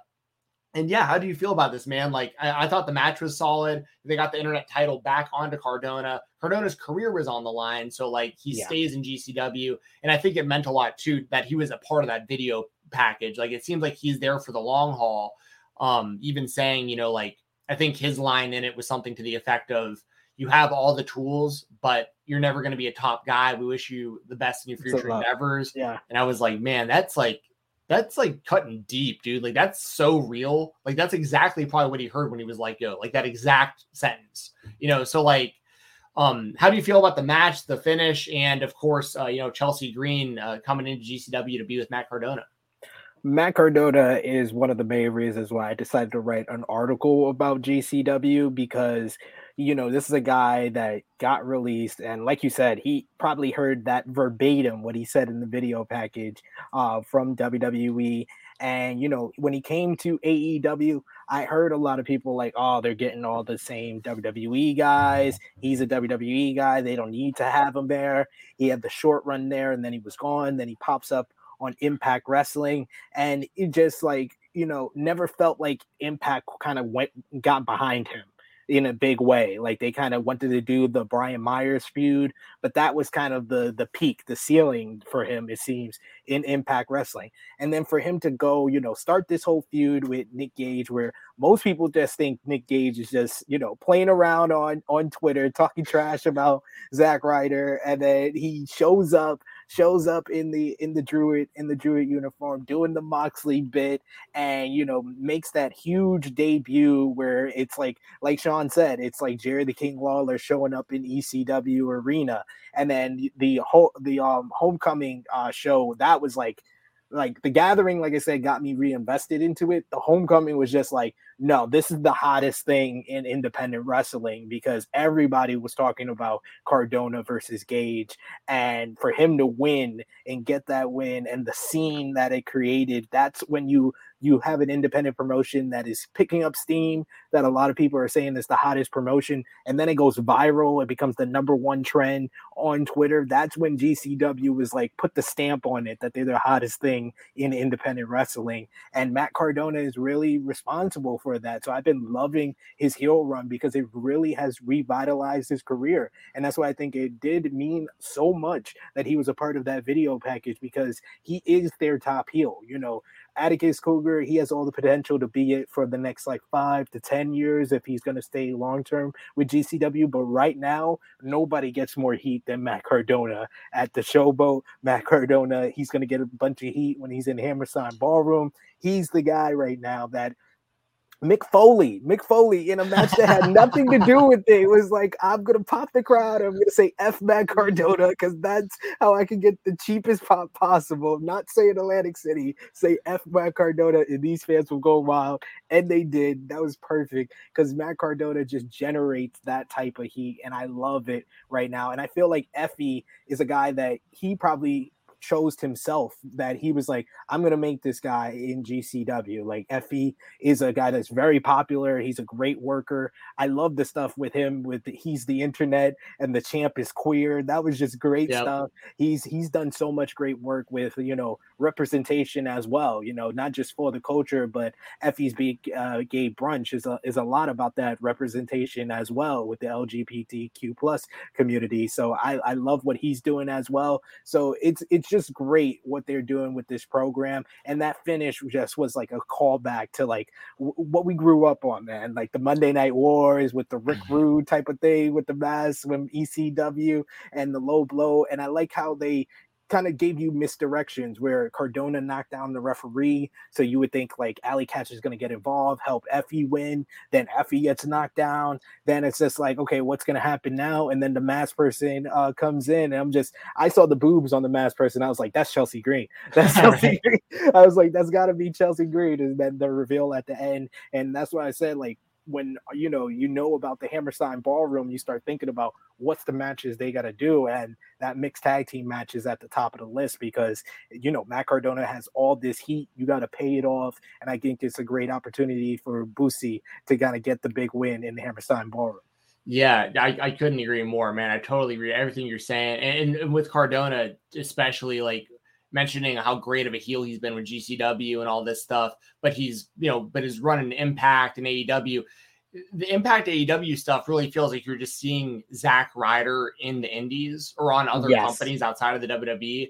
and yeah, how do you feel about this, man? Like I, I, thought the match was solid. They got the internet title back onto Cardona. Cardona's career was on the line, so like he yeah. stays in GCW, and I think it meant a lot too that he was a part of that video package. Like it seems like he's there for the long haul. Um, even saying, you know, like I think his line in it was something to the effect of you have all the tools, but you're never going to be a top guy. We wish you the best in your future endeavors. Yeah. And I was like, man, that's like that's like cutting deep, dude. Like that's so real. Like that's exactly probably what he heard when he was like, yo, like that exact sentence. You know, so like um, how do you feel about the match, the finish, and of course, uh, you know, Chelsea Green uh, coming into GCW to be with Matt Cardona? Matt Cardona is one of the main reasons why I decided to write an article about GCW because you know, this is a guy that got released, and like you said, he probably heard that verbatim what he said in the video package uh, from WWE. And you know, when he came to AEW, I heard a lot of people like, "Oh, they're getting all the same WWE guys. He's a WWE guy. They don't need to have him there. He had the short run there, and then he was gone. Then he pops up on Impact Wrestling, and it just like you know, never felt like Impact kind of went got behind him in a big way. Like they kind of wanted to do the Brian Myers feud, but that was kind of the the peak, the ceiling for him, it seems, in Impact Wrestling. And then for him to go, you know, start this whole feud with Nick Gage, where most people just think Nick Gage is just, you know, playing around on on Twitter, talking [laughs] trash about Zack Ryder, and then he shows up shows up in the in the druid in the druid uniform doing the moxley bit and you know makes that huge debut where it's like like sean said it's like jerry the king lawler showing up in ecw arena. And then the whole the um homecoming uh show that was like like the gathering like i said got me reinvested into it. The homecoming was just like no this is the hottest thing in independent wrestling because everybody was talking about cardona versus gage and for him to win and get that win and the scene that it created that's when you you have an independent promotion that is picking up steam that a lot of people are saying is the hottest promotion and then it goes viral it becomes the number one trend on twitter that's when gcw was like put the stamp on it that they're the hottest thing in independent wrestling and matt cardona is really responsible for that so i've been loving his heel run because it really has revitalized his career and that's why i think it did mean so much that he was a part of that video package because he is their top heel you know Atticus Cogar, he has all the potential to be it for the next like five to 10 years if he's going to stay long term with GCW. But right now, nobody gets more heat than Matt Cardona at the showboat. Matt Cardona, he's going to get a bunch of heat when he's in Hammerstein Ballroom. He's the guy right now that Mick Foley, Mick Foley in a match that had nothing to do [laughs] with it. it was like, I'm gonna pop the crowd. I'm gonna say F Matt Cardona because that's how I can get the cheapest pop possible. Not say in Atlantic City, say F Matt Cardona, and these fans will go wild. And they did. That was perfect because Matt Cardona just generates that type of heat, and I love it right now. And I feel like Effy is a guy that he probably chose himself that he was like, I'm gonna make this guy in GCW. Like Effy is a guy that's very popular. He's a great worker. I love the stuff with him. With the, he's the internet and the champ is queer. That was just great yep. stuff. He's he's done so much great work with you know representation as well. You know, not just for the culture, but Effy's big uh, gay brunch is a is a lot about that representation as well with the LGBTQ plus community. So I I love what he's doing as well. So it's it's just great what they're doing with this program, and that finish just was like a callback to like w- what we grew up on, man. Like the Monday Night Wars with the Rick mm-hmm. Rude type of thing with the mask from ECW and the low blow, and I like how they kind of gave you misdirections where Cardona knocked down the referee. So you would think like Allie Katch is going to get involved, help Effy win. Then Effy gets knocked down. Then it's just like, okay, what's going to happen now? And then the mask person uh, comes in. And I'm just, I saw the boobs on the mask person. I was like, that's Chelsea Green. [laughs] That's [laughs] Chelsea Green. I was like, that's got to be Chelsea Green. And then the reveal at the end. And that's why I said, like, when you know you know about the Hammerstein Ballroom, you start thinking about what's the matches they got to do, and that mixed tag team match is at the top of the list because you know Matt Cardona has all this heat. You got to pay it off, and I think it's a great opportunity for Boosie to kind of get the big win in the Hammerstein Ballroom. Yeah, I, I couldn't agree more, man. I totally agree everything you're saying, and, and with Cardona especially, like mentioning how great of a heel he's been with GCW and all this stuff, but he's, you know, but his run in Impact and AEW. The Impact AEW stuff really feels like you're just seeing Zack Ryder in the indies or on other yes. companies outside of the WWE.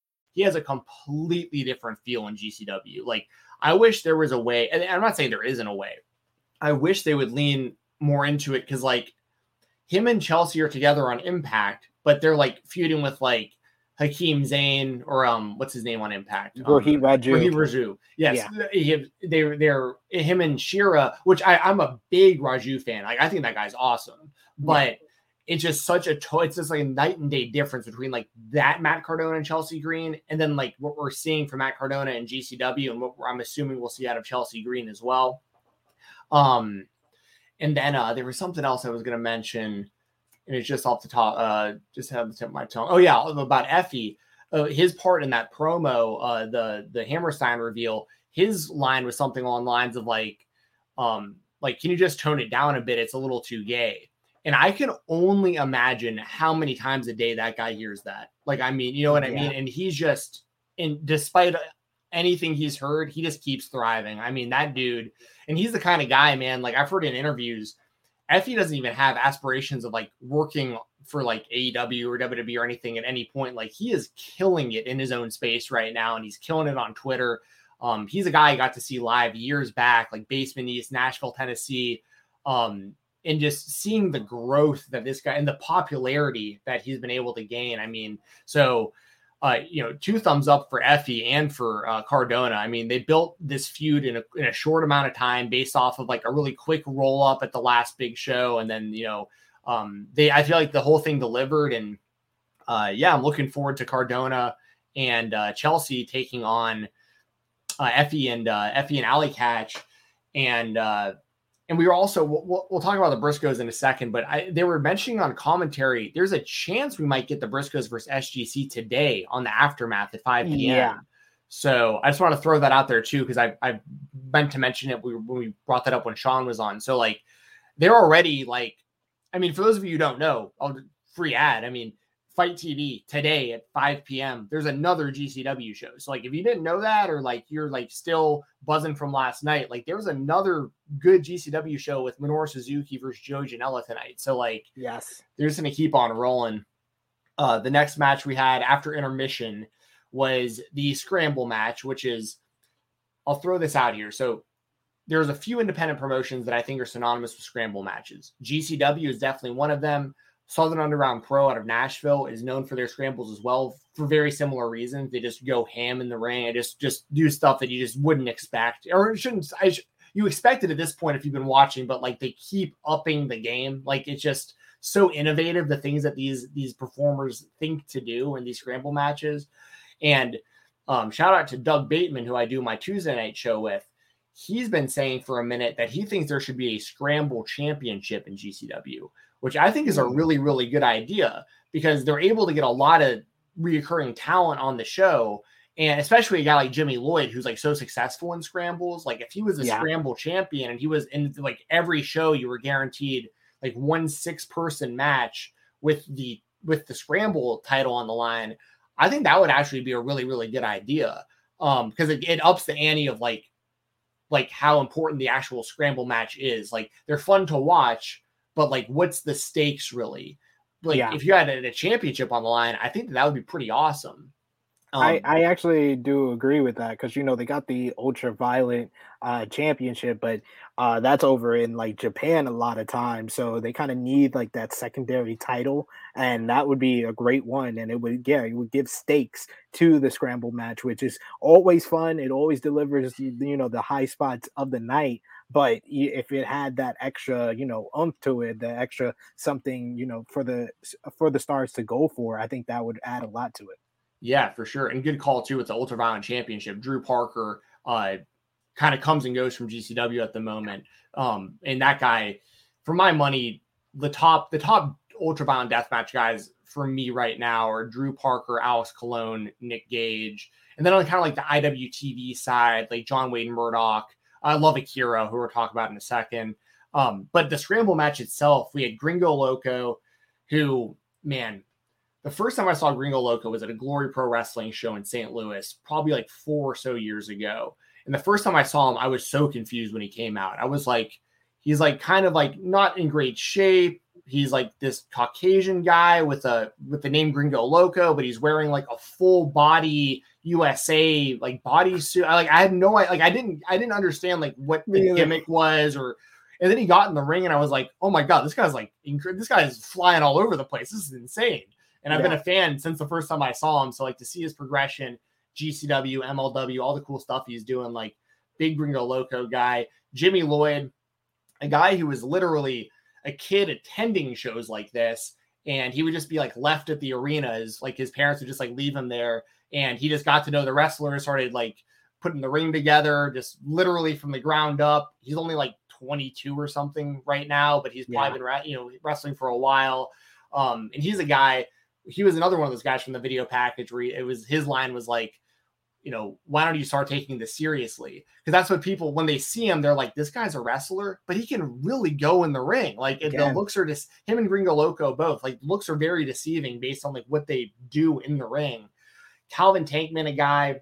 he has a completely different feel in GCW. Like I wish there was a way, and I'm not saying there isn't a way. I wish they would lean more into it because like him and Chelsea are together on Impact, but they're like feuding with like Hakeem Zayn or um what's his name on Impact? Um, Rohit Raju. Rohit Raju. Yes, yeah. he, they they're him and Shera, which I I'm a big Raju fan. Like I think that guy's awesome, but. Yeah it's just such a it's just like a night and day difference between like that Matt Cardona and Chelsea Green, and then like what we're seeing from Matt Cardona and GCW, and what I'm assuming we'll see out of Chelsea Green as well. Um, and then uh, there was something else I was going to mention, and it's just off the top, uh, just have the tip of my tongue. Oh yeah, about Effy, uh, his part in that promo, uh, the the Hammerstein reveal. His line was something along lines of like, um, like, can you just tone it down a bit? It's a little too gay and I can only imagine how many times a day that guy hears that. Like, I mean, you know what I mean? And he's just, and despite anything he's heard, he just keeps thriving. I mean, that dude, and he's the kind of guy, man, like I've heard in interviews, Effy doesn't even have aspirations of like working for like AEW or WWE or anything at any point. Like he is killing it in his own space right now, and he's killing it on Twitter. Um, he's a guy I got to see live years back, like Basement East, Nashville, Tennessee. Um, and just seeing the growth that this guy and the popularity that he's been able to gain. I mean, so uh, you know, two thumbs up for Effy and for uh, Cardona. I mean, they built this feud in a, in a short amount of time based off of like a really quick roll up at the last big show, and then you know, um, they I feel like the whole thing delivered, and uh, yeah, I'm looking forward to Cardona and uh, Chelsea taking on uh, Effy and uh, Effy and Allie Katch, and uh, and we were also we'll, we'll, talk about the Briscoes in a second, but I, they were mentioning on commentary there's a chance we might get the Briscoes versus SGC today on the aftermath at 5 p.m. Yeah. So I just want to throw that out there too because I I meant to mention it when we brought that up when Sean was on. So like they're already like, I mean, for those of you who don't know, I'll free ad. I mean, FITE TV today at 5 p.m. There's another GCW show. So like if you didn't know that or like you're like still buzzing from last night, like there was another good GCW show with Minoru Suzuki versus Joe Janela tonight. So like yes, they're just gonna keep on rolling. Uh the next match we had after intermission was the scramble match, which is I'll throw this out here. So there's a few independent promotions that I think are synonymous with scramble matches. GCW is definitely one of them. Southern Underground Pro out of Nashville is known for their scrambles as well for very similar reasons. They just go ham in the ring and just just do stuff that you just wouldn't expect, or shouldn't. I sh- you expect it at this point if you've been watching, but like they keep upping the game. Like it's just so innovative the things that these these performers think to do in these scramble matches. And um, shout out to Doug Bateman, who I do my Tuesday night show with. He's been saying for a minute that he thinks there should be a scramble championship in GCW which I think is a really, really good idea because they're able to get a lot of reoccurring talent on the show. And especially a guy like Jimmy Lloyd, who's like so successful in scrambles. Like if he was a yeah. scramble champion and he was in like every show, you were guaranteed like one six person match with the with the scramble title on the line. I think that would actually be a really, really good idea. Um, because it, it ups the ante of like like how important the actual scramble match is. Like they're fun to watch, but like what's the stakes really? Like yeah. if you had a, a, championship on the line, I think that, that would be pretty awesome. Um, I, I actually do agree with that because you know they got the ultra violent uh, championship, but uh, that's over in like Japan a lot of times, so they kind of need like that secondary title, and that would be a great one, and it would yeah it would give stakes to the scramble match, which is always fun. It always delivers you know the high spots of the night, but if it had that extra you know umph to it, the extra something you know for the for the stars to go for, I think that would add a lot to it. Yeah, for sure. And good call too with the ultraviolet championship. Drew Parker uh kind of comes and goes from GCW at the moment. Um, and that guy, for my money, the top the top ultraviolet deathmatch guys for me right now are Drew Parker, Alex Colon, Nick Gage. And then on kind of like the IWTV side, like John Wayne Murdoch. I love Akira, who we'll talk about in a second. Um, but the scramble match itself, we had Gringo Loco, who, man, the first time I saw Gringo Loco was at a Glory Pro Wrestling show in St. Louis, probably like four or so years ago. And the first time I saw him, I was so confused when he came out. I was like, he's like kind of like not in great shape. He's like this Caucasian guy with a with the name Gringo Loco, but he's wearing like a full body USA like bodysuit. I like I had no like I didn't I didn't understand like what the gimmick was or and then he got in the ring and I was like, oh my god, this guy's like this guy is flying all over the place. This is insane. And I've yeah. been a fan since the first time I saw him. So like to see his progression, GCW, MLW, all the cool stuff he's doing, like big Gringo Loco guy, Jimmy Lloyd, a guy who was literally a kid attending shows like this. And he would just be like left at the arenas, like his parents would just like leave him there. And he just got to know the wrestlers, started like putting the ring together, just literally from the ground up. He's only like 22 or something right now, but he's probably yeah. been you know wrestling for a while. Um, and he's a guy he was another one of those guys from the video package where he, it was his line was like, you know, why don't you start taking this seriously? Because that's what people when they see him, they're like, this guy's a wrestler, but he can really go in the ring. Like the looks are just him and Gringo Loco both like looks are very deceiving based on like what they do in the ring. Calvin Tankman, a guy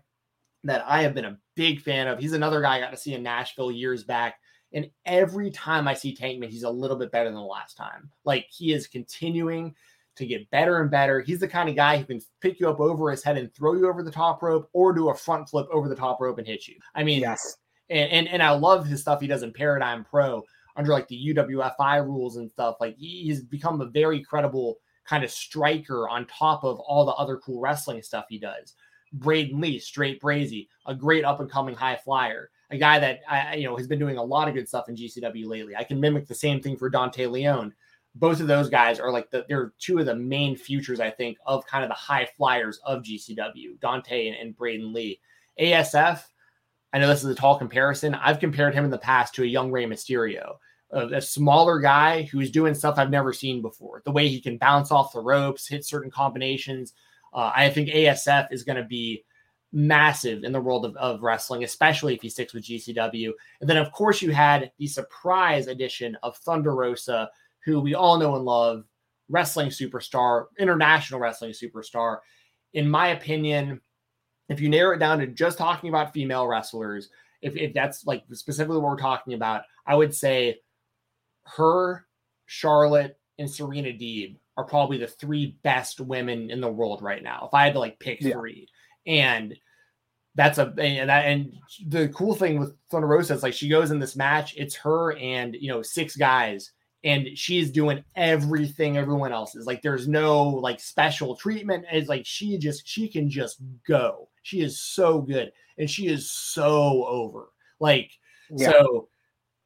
that I have been a big fan of. He's another guy I got to see in Nashville years back. And every time I see Tankman, he's a little bit better than the last time. Like he is continuing to get better and better. He's the kind of guy who can pick you up over his head and throw you over the top rope or do a front flip over the top rope and hit you. I mean, yes. And, and, and I love his stuff he does in Paradigm Pro under like the UWFI rules and stuff. Like he's become a very credible kind of striker on top of all the other cool wrestling stuff he does. Braden Lee, straight brazy, a great up and coming high flyer, a guy that I, you know has been doing a lot of good stuff in GCW lately. I can mimic the same thing for Dante Leon both of those guys are like the, they're two of the main futures, I think, of kind of the high flyers of GCW, Dante and, and Braden Lee. ASF, I know this is a tall comparison. I've compared him in the past to a young Rey Mysterio, a, a smaller guy who's doing stuff I've never seen before. The way he can bounce off the ropes, hit certain combinations. Uh, I think ASF is going to be massive in the world of, of wrestling, especially if he sticks with GCW. And then, of course, you had the surprise addition of Thunder Rosa, who we all know and love, wrestling superstar, international wrestling superstar. In my opinion, if you narrow it down to just talking about female wrestlers, if, if that's like specifically what we're talking about, I would say her, Charlotte, and Serena Deeb are probably the three best women in the world right now. If I had to like pick yeah. three, and that's a and that and the cool thing with Thunder Rosa is like she goes in this match, it's her and you know six guys, and she's doing everything everyone else is. Like there's no like special treatment. It's like she just she can just go. She is so good, and she is so over. Like yeah. so,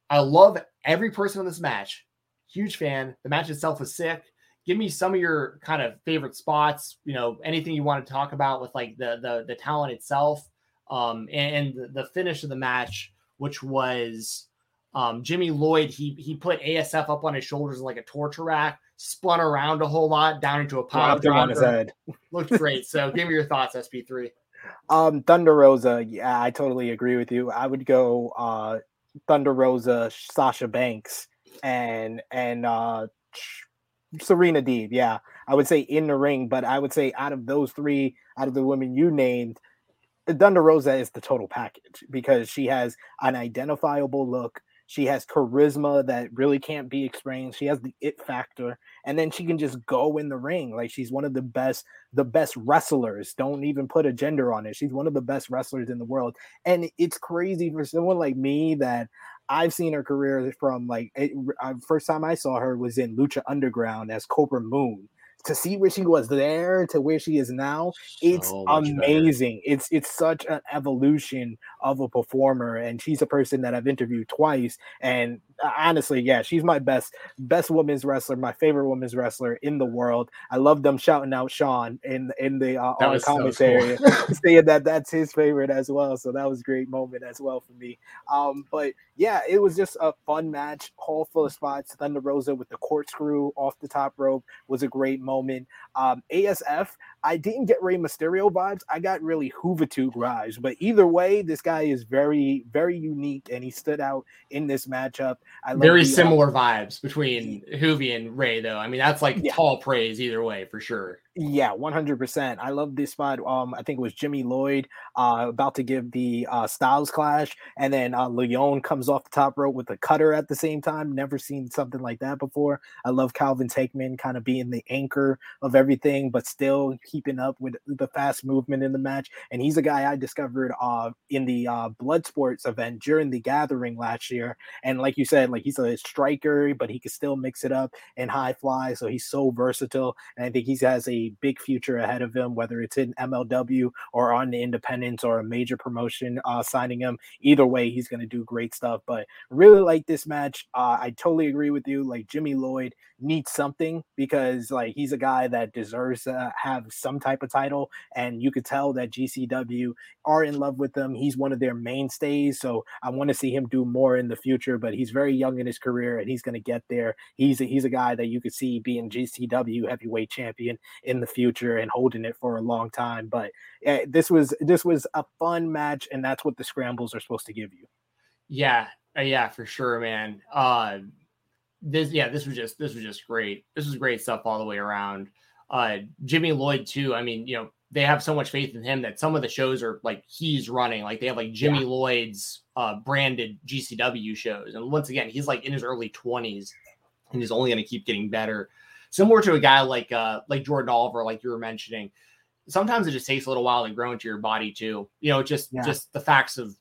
I love every person in this match. Huge fan. The match itself was sick. Give me some of your kind of favorite spots you know anything you want to talk about with like the the, the talent itself um and, and the finish of the match which was um jimmy lloyd he he put asf up on his shoulders like a torture rack spun around a whole lot down into a pile on his head. [laughs] Looked great. So give me your thoughts sp3 um thunder rosa yeah i totally agree with you. I would go uh thunder rosa sasha banks and and uh Serena Deeb, yeah. I would say in the ring, but I would say out of those three, out of the women you named, Thunder Rosa is the total package because she has an identifiable look. She has charisma that really can't be explained. She has the it factor, and then she can just go in the ring. Like she's one of the best, the best wrestlers. Don't even put a gender on it. She's one of the best wrestlers in the world. And it's crazy for someone like me that I've seen her career from like it, uh, first time I saw her was in Lucha Underground as Cobra Moon, to see where she was there to where she is now, it's so amazing. Better. It's it's such an evolution of a performer, and she's a person that I've interviewed twice. And uh, honestly, yeah, she's my best best women's wrestler, my favorite women's wrestler in the world. I love them shouting out Sean in in the uh, on the commentary, so cool. [laughs] [laughs] saying that that's his favorite as well. So that was a great moment as well for me. Um, but yeah, it was just a fun match, hall full of spots. Thunder Rosa with the corkscrew off the top rope was a great moment moment. Um, ASF, I didn't get Rey Mysterio vibes. I got really Juventud vibes. But either way, this guy is very, very unique, and he stood out in this matchup. I very uh, similar vibes between Juvi and Rey, though. I mean, that's like yeah. tall praise either way for sure. Yeah, one hundred percent. I love this spot. Um, I think it was Jimmy Lloyd uh, about to give the uh, Styles clash, and then uh, Leon comes off the top rope with a cutter at the same time. Never seen something like that before. I love Calvin Tankman kind of being the anchor of everything, but still keeping up with the fast movement in the match. And he's a guy I discovered uh, in the uh, Blood Sports event during the Gathering last year. And like you said, like he's a striker, but he can still mix it up and high fly. So he's so versatile, and I think he has a big future ahead of him, whether it's in MLW or on the independents or a major promotion uh, signing him. Either way, he's going to do great stuff. But really like this match. Uh, I totally agree with you. Like Jimmy Lloyd needs something because like he's a guy that deserves to have some type of title, and you could tell that GCW are in love with him. He's one of their mainstays, so I want to see him do more in the future. But he's very young in his career, and he's going to get there. He's a, he's a guy that you could see being GCW heavyweight champion in the future and holding it for a long time. But uh, this was this was a fun match, and that's what the scrambles are supposed to give you. Yeah, uh, yeah, for sure, man. Uh, this yeah, this was just this was just great. This was great stuff all the way around. Uh, Jimmy Lloyd too. I mean, you know, they have so much faith in him that some of the shows are like he's running. Like they have like Jimmy yeah. Lloyd's uh, branded GCW shows, and once again, he's like in his early twenties, and he's only going to keep getting better. Similar to a guy like uh like Jordan Oliver, like you were mentioning. Sometimes it just takes a little while to grow into your body too. You know, just yeah. just the facts of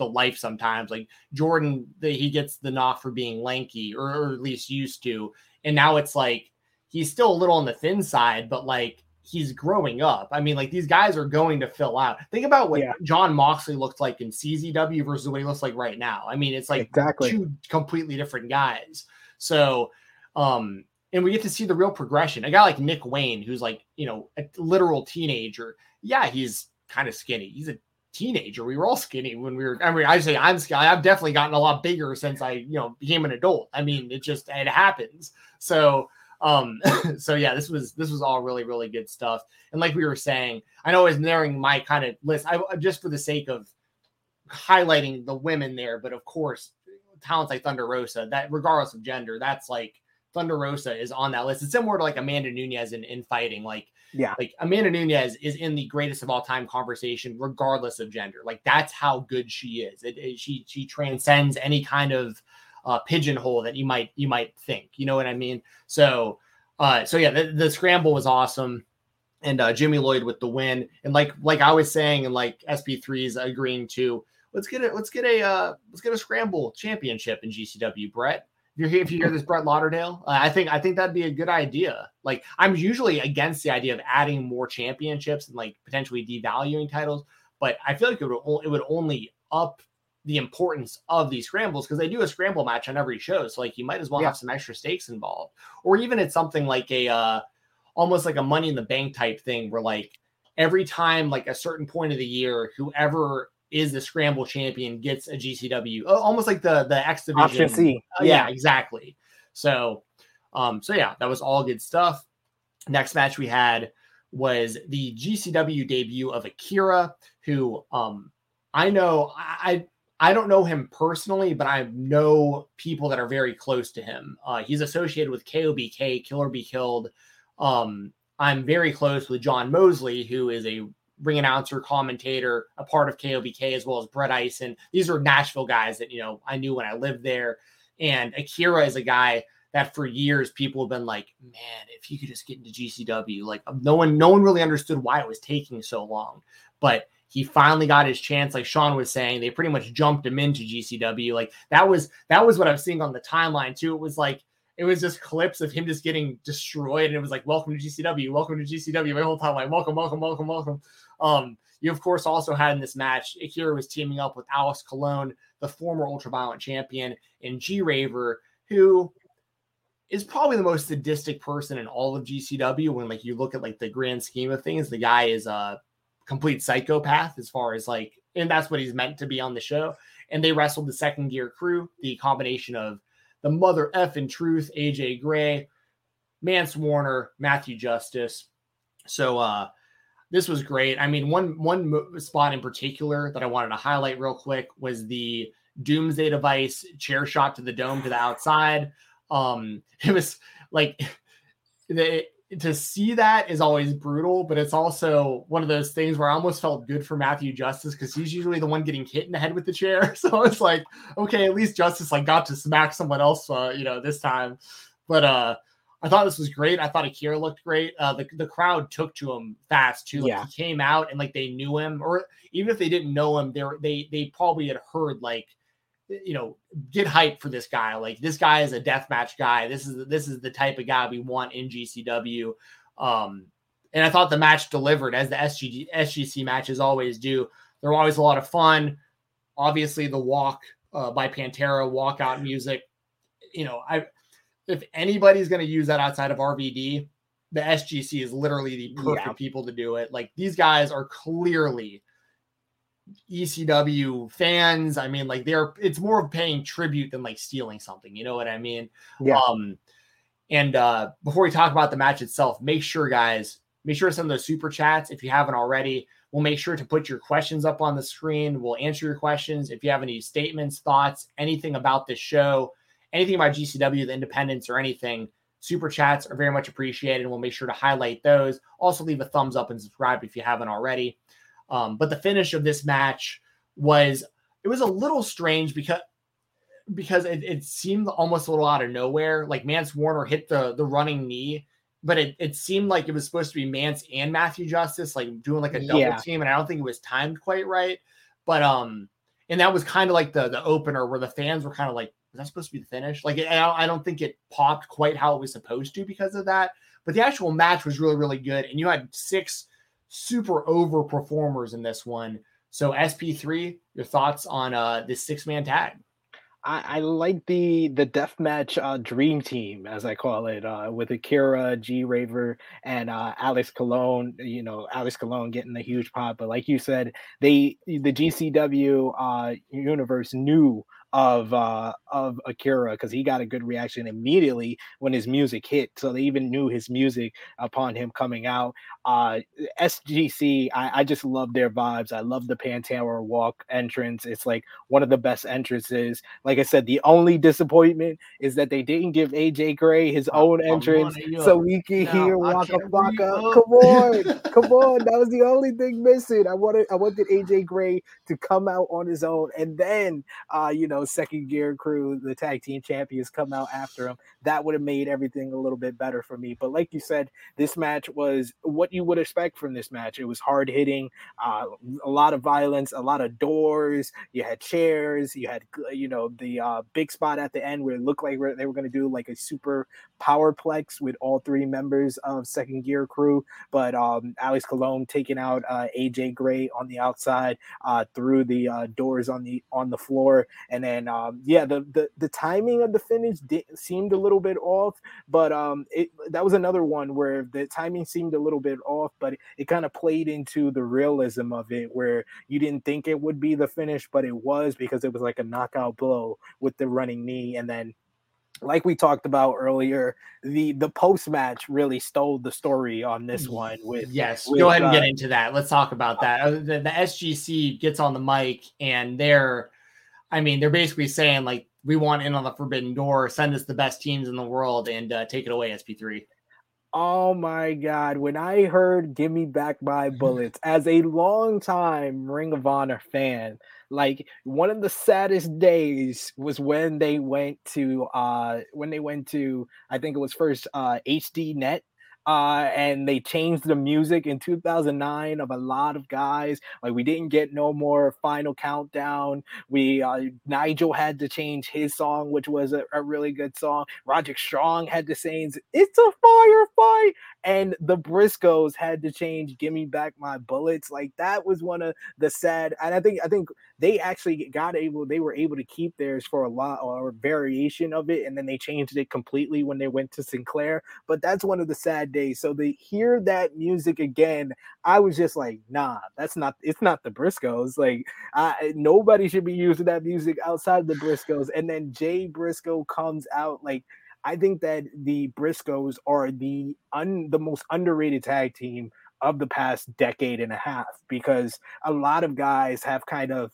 the life sometimes. Like Jordan, the, he gets the knock for being lanky, or, or at least used to, and now it's like he's still a little on the thin side, but like he's growing up. I mean, like these guys are going to fill out. Think about what yeah. Jon Moxley looked like in CZW versus what he looks like right now. I mean, it's like exactly. two completely different guys. So, um, and we get to see the real progression. A guy like Nick Wayne, who's like, you know, a literal teenager. Yeah, he's kind of skinny. He's a teenager. We were all skinny when we were. I mean, I say I'm skinny. I've definitely gotten a lot bigger since I, you know, became an adult. I mean, it just it happens. So, um, [laughs] so yeah, this was this was all really really good stuff. And like we were saying, I know I was narrowing my kind of list. I just for the sake of highlighting the women there, but of course, talents like Thunder Rosa, that regardless of gender, that's like Thunder Rosa is on that list. It's similar to like Amanda Nunes in, in fighting. Like, yeah, like Amanda Nunes is in the greatest of all time conversation, regardless of gender. Like that's how good she is. It, it, she she transcends any kind of uh, pigeonhole that you might you might think. You know what I mean? So uh, so yeah, the, the scramble was awesome and uh, Jimmy Lloyd with the win. And like like I was saying, and like SP3 is agreeing to, let's get it. Let's get a uh, let's get a scramble championship in GCW, Brett. If you're here, if you hear this, Brett Lauderdale, uh, I think I think that'd be a good idea. Like I'm usually against the idea of adding more championships and like potentially devaluing titles, but I feel like it would it would only up the importance of these scrambles because they do a scramble match on every show. So like you might as well yeah. have some extra stakes involved, or even it's something like a uh, almost like a money in the bank type thing where like every time like a certain point of the year, whoever is the scramble champion gets a GCW, almost like the the X division. Option C. Uh, yeah. yeah, exactly. So, um, so yeah, that was all good stuff. Next match we had was the GCW debut of Akira, who um I know I I don't know him personally, but I know people that are very close to him. Uh, he's associated with KOBK, Kill or Be Killed, um, I'm very close with John Mosley, who is a ring announcer, commentator, a part of KOBK, as well as Brett Ison. These are Nashville guys that, you know, I knew when I lived there. And Akira is a guy that for years people have been like, man, if he could just get into GCW, like um, no one, no one really understood why it was taking so long. But he finally got his chance. Like Sean was saying, they pretty much jumped him into GCW. Like that was that was what I was seeing on the timeline too. It was like it was just clips of him just getting destroyed, and it was like, "Welcome to GCW, welcome to GCW." My whole time, like, "Welcome, welcome, welcome, welcome." Um, you of course also had in this match, Akira was teaming up with Alex Colon, the former Ultraviolent champion, and G Raver, who is probably the most sadistic person in all of GCW. When like you look at like the grand scheme of things, the guy is a complete psychopath as far as like, and that's what he's meant to be on the show. And they wrestled the second gear crew, the combination of the mother F in truth, AJ Gray, Mance Warner, Matthew Justice. So uh this was great. I mean, one one spot in particular that I wanted to highlight real quick was the Doomsday device chair shot to the dome to the outside. Um, [laughs] it was like [laughs] the to see that is always brutal, but it's also one of those things where I almost felt good for Matthew Justice because he's usually the one getting hit in the head with the chair. [laughs] So it's like, okay, at least Justice like got to smack someone else, uh, you know, this time. But uh, I thought this was great. I thought Akira looked great. Uh, the the crowd took to him fast too. Like yeah. he came out and like they knew him, or even if they didn't know him, they they they probably had heard like you know, get hype for this guy. Like this guy is a deathmatch guy. This is this is the type of guy we want in GCW. Um, and I thought the match delivered as the SGG, SGC matches always do. They're always a lot of fun. Obviously, the walk uh, by Pantera, walkout music. You know, I if anybody's going to use that outside of RVD, the SGC is literally the perfect yeah. people to do it. Like these guys are clearly ECW fans. I mean, like they're it's more of paying tribute than like stealing something. You know what I mean? Yeah. Um, and uh, before we talk about the match itself, make sure, guys, make sure to send those super chats if you haven't already. We'll make sure to put your questions up on the screen. We'll answer your questions. If you have any statements, thoughts, anything about this show, anything about GCW, the independents, or anything, super chats are very much appreciated. And we'll make sure to highlight those. Also, leave a thumbs up and subscribe if you haven't already. Um, but the finish of this match was it was a little strange because because it, it seemed almost a little out of nowhere. Like Mance Warner hit the the running knee, but it, it seemed like it was supposed to be Mance and Matthew Justice, like doing like a double yeah. team, and I don't think it was timed quite right. But um, and that was kind of like the the opener where the fans were kind of like, was that supposed to be the finish? Like I don't think it popped quite how it was supposed to because of that. But the actual match was really really good, and you had six super over performers in this one. So SP3, your thoughts on uh this six man tag? I, I, like the the death match uh, dream team as I call it uh, with Akira, G Raver, and uh, Alex Colon. You know, Alex Colon getting the huge pop, but like you said, they the GCW uh, universe knew of uh of Akira because he got a good reaction immediately when his music hit. So they even knew his music upon him coming out. Uh SGC, I, I just love their vibes. I love the Pantera walk entrance. It's like one of the best entrances. Like I said, the only disappointment is that they didn't give AJ Gray his own entrance so we can hear Waka Flocka. Come on, [laughs] come on. That was the only thing missing. I wanted I wanted AJ Gray to come out on his own and then uh, you know, second gear crew, the tag team champions come out after him. That would have made everything a little bit better for me. But like you said, this match was what you would expect from this match. It was hard hitting, uh, a lot of violence, a lot of doors. You had chairs, you had you know the uh, big spot at the end where it looked like they were going to do like a super powerplex with all three members of second gear crew. But um, Alex taking out uh, AJ Gray on the outside uh, through the uh, doors on the on the floor, and then um, yeah, the, the the timing of the finish did, seemed a little bit off, but um, it that was another one where the timing seemed a little bit off, but it, it kind of played into the realism of it, where you didn't think it would be the finish, but it was because it was like a knockout blow with the running knee, and then like we talked about earlier, the the post match really stole the story on this one. With yes, with, go ahead and uh, get into that. Let's talk about that. Uh, The, the SGC gets on the mic and they're, I mean, they're basically saying like, we want in on the Forbidden Door. Send us the best teams in the world and uh, take it away, SP3. Oh my god, when I heard Give Me Back My [laughs] Bullets as a long time Ring of Honor fan, like one of the saddest days was when they went to uh when they went to I think it was first uh HDNet uh, and they changed the music in 2009 of a lot of guys. Like we didn't get no more Final Countdown. We uh, Nigel had to change his song, which was a, a really good song. Roderick Strong had to change "It's a Firefight," and the Briscoes had to change "Give Me Back My Bullets." Like that was one of the sad. And I think I think they actually got able. They were able to keep theirs for a lot or variation of it, and then they changed it completely when they went to Sinclair. But that's one of the sad days. So to hear that music again, I was just like, nah, that's not. It's not the Briscoes. Like I, nobody should be using that music outside the Briscoes. And then Jay Briscoe comes out like. I think that the Briscoes are the un, the most underrated tag team of the past decade and a half because a lot of guys have kind of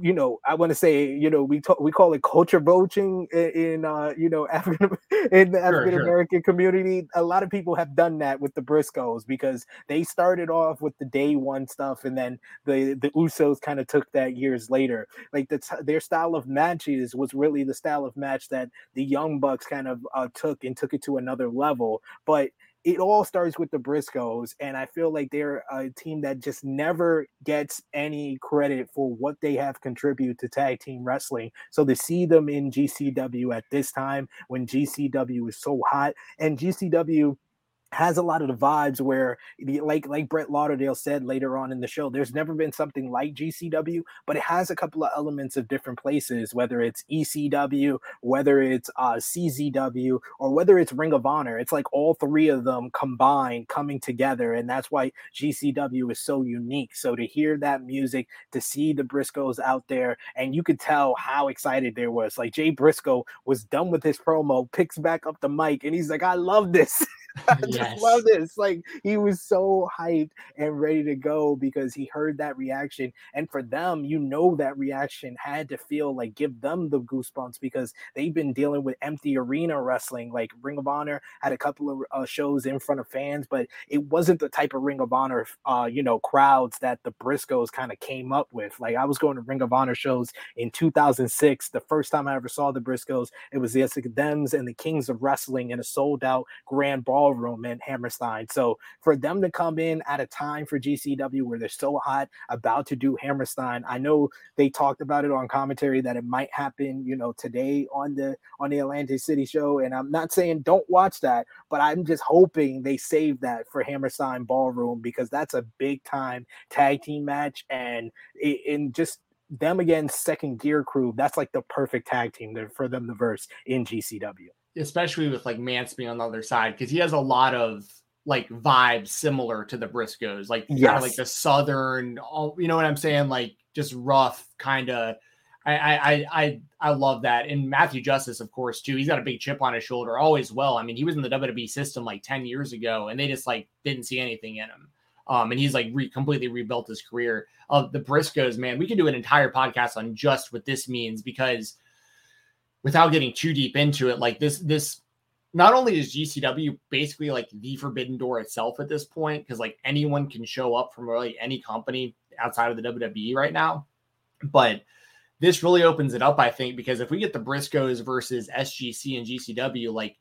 you know, I want to say, you know, we talk, we call it culture voting in, in uh, you know, [laughs] African in the Sure, African sure. American community. A lot of people have done that with the Briscoes because they started off with the day one stuff, and then the the Usos kind of took that years later. Like the t- their style of matches was really the style of match that the Young Bucks kind of uh, took and took it to another level. But it all starts with the Briscoes, and I feel like they're a team that just never gets any credit for what they have contributed to tag team wrestling. So to see them in GCW at this time when GCW is so hot, and GCW has a lot of the vibes where like like Brett Lauderdale said later on in the show there's never been something like GCW but it has a couple of elements of different places whether it's ECW whether it's uh CZW or whether it's Ring of Honor. It's like all three of them combined coming together and that's why GCW is so unique. So to hear that music to see the Briscoes out there and you could tell how excited there was. Like Jay Briscoe was done with his promo picks back up the mic and he's like I love this [laughs] [laughs] I just Yes. love this. Like he was so hyped and ready to go because he heard that reaction. And for them, you know that reaction had to feel like give them the goosebumps because they've been dealing with empty arena wrestling. Like Ring of Honor had a couple of uh, shows in front of fans, but it wasn't the type of Ring of Honor, uh, you know, crowds that the Briscoes kind of came up with. Like I was going to Ring of Honor shows in 2006. The first time I ever saw the Briscoes, it was the Dems and the Kings of Wrestling in a sold out grand ballroom in Hammerstein. So for them to come in at a time for GCW where they're so hot about to do Hammerstein, I know they talked about it on commentary that it might happen, you know, today on the on the Atlantic City show. And I'm not saying don't watch that, but I'm just hoping they save that for Hammerstein Ballroom because that's a big time tag team match and in just them against second gear crew that's like the perfect tag team for them to verse in gcw especially with like Mansby on the other side, because he has a lot of like vibes similar to the Briscoes, like kind of like the southern, all you know what I'm saying, like just rough kind of. I, I I I love that. And Matthew Justice, of course, too. He's got a big chip on his shoulder always. Well, I mean, he was in the WWE system like ten years ago, and they just like didn't see anything in him. Um, and he's like re- completely rebuilt his career. Of uh, the Briscoes, man, we could do an entire podcast on just what this means because without getting too deep into it, like this this not only is GCW basically like the forbidden door itself at this point, because like anyone can show up from really any company outside of the WWE right now, but this really opens it up, I think, because if we get the Briscoes versus SGC and GCW, like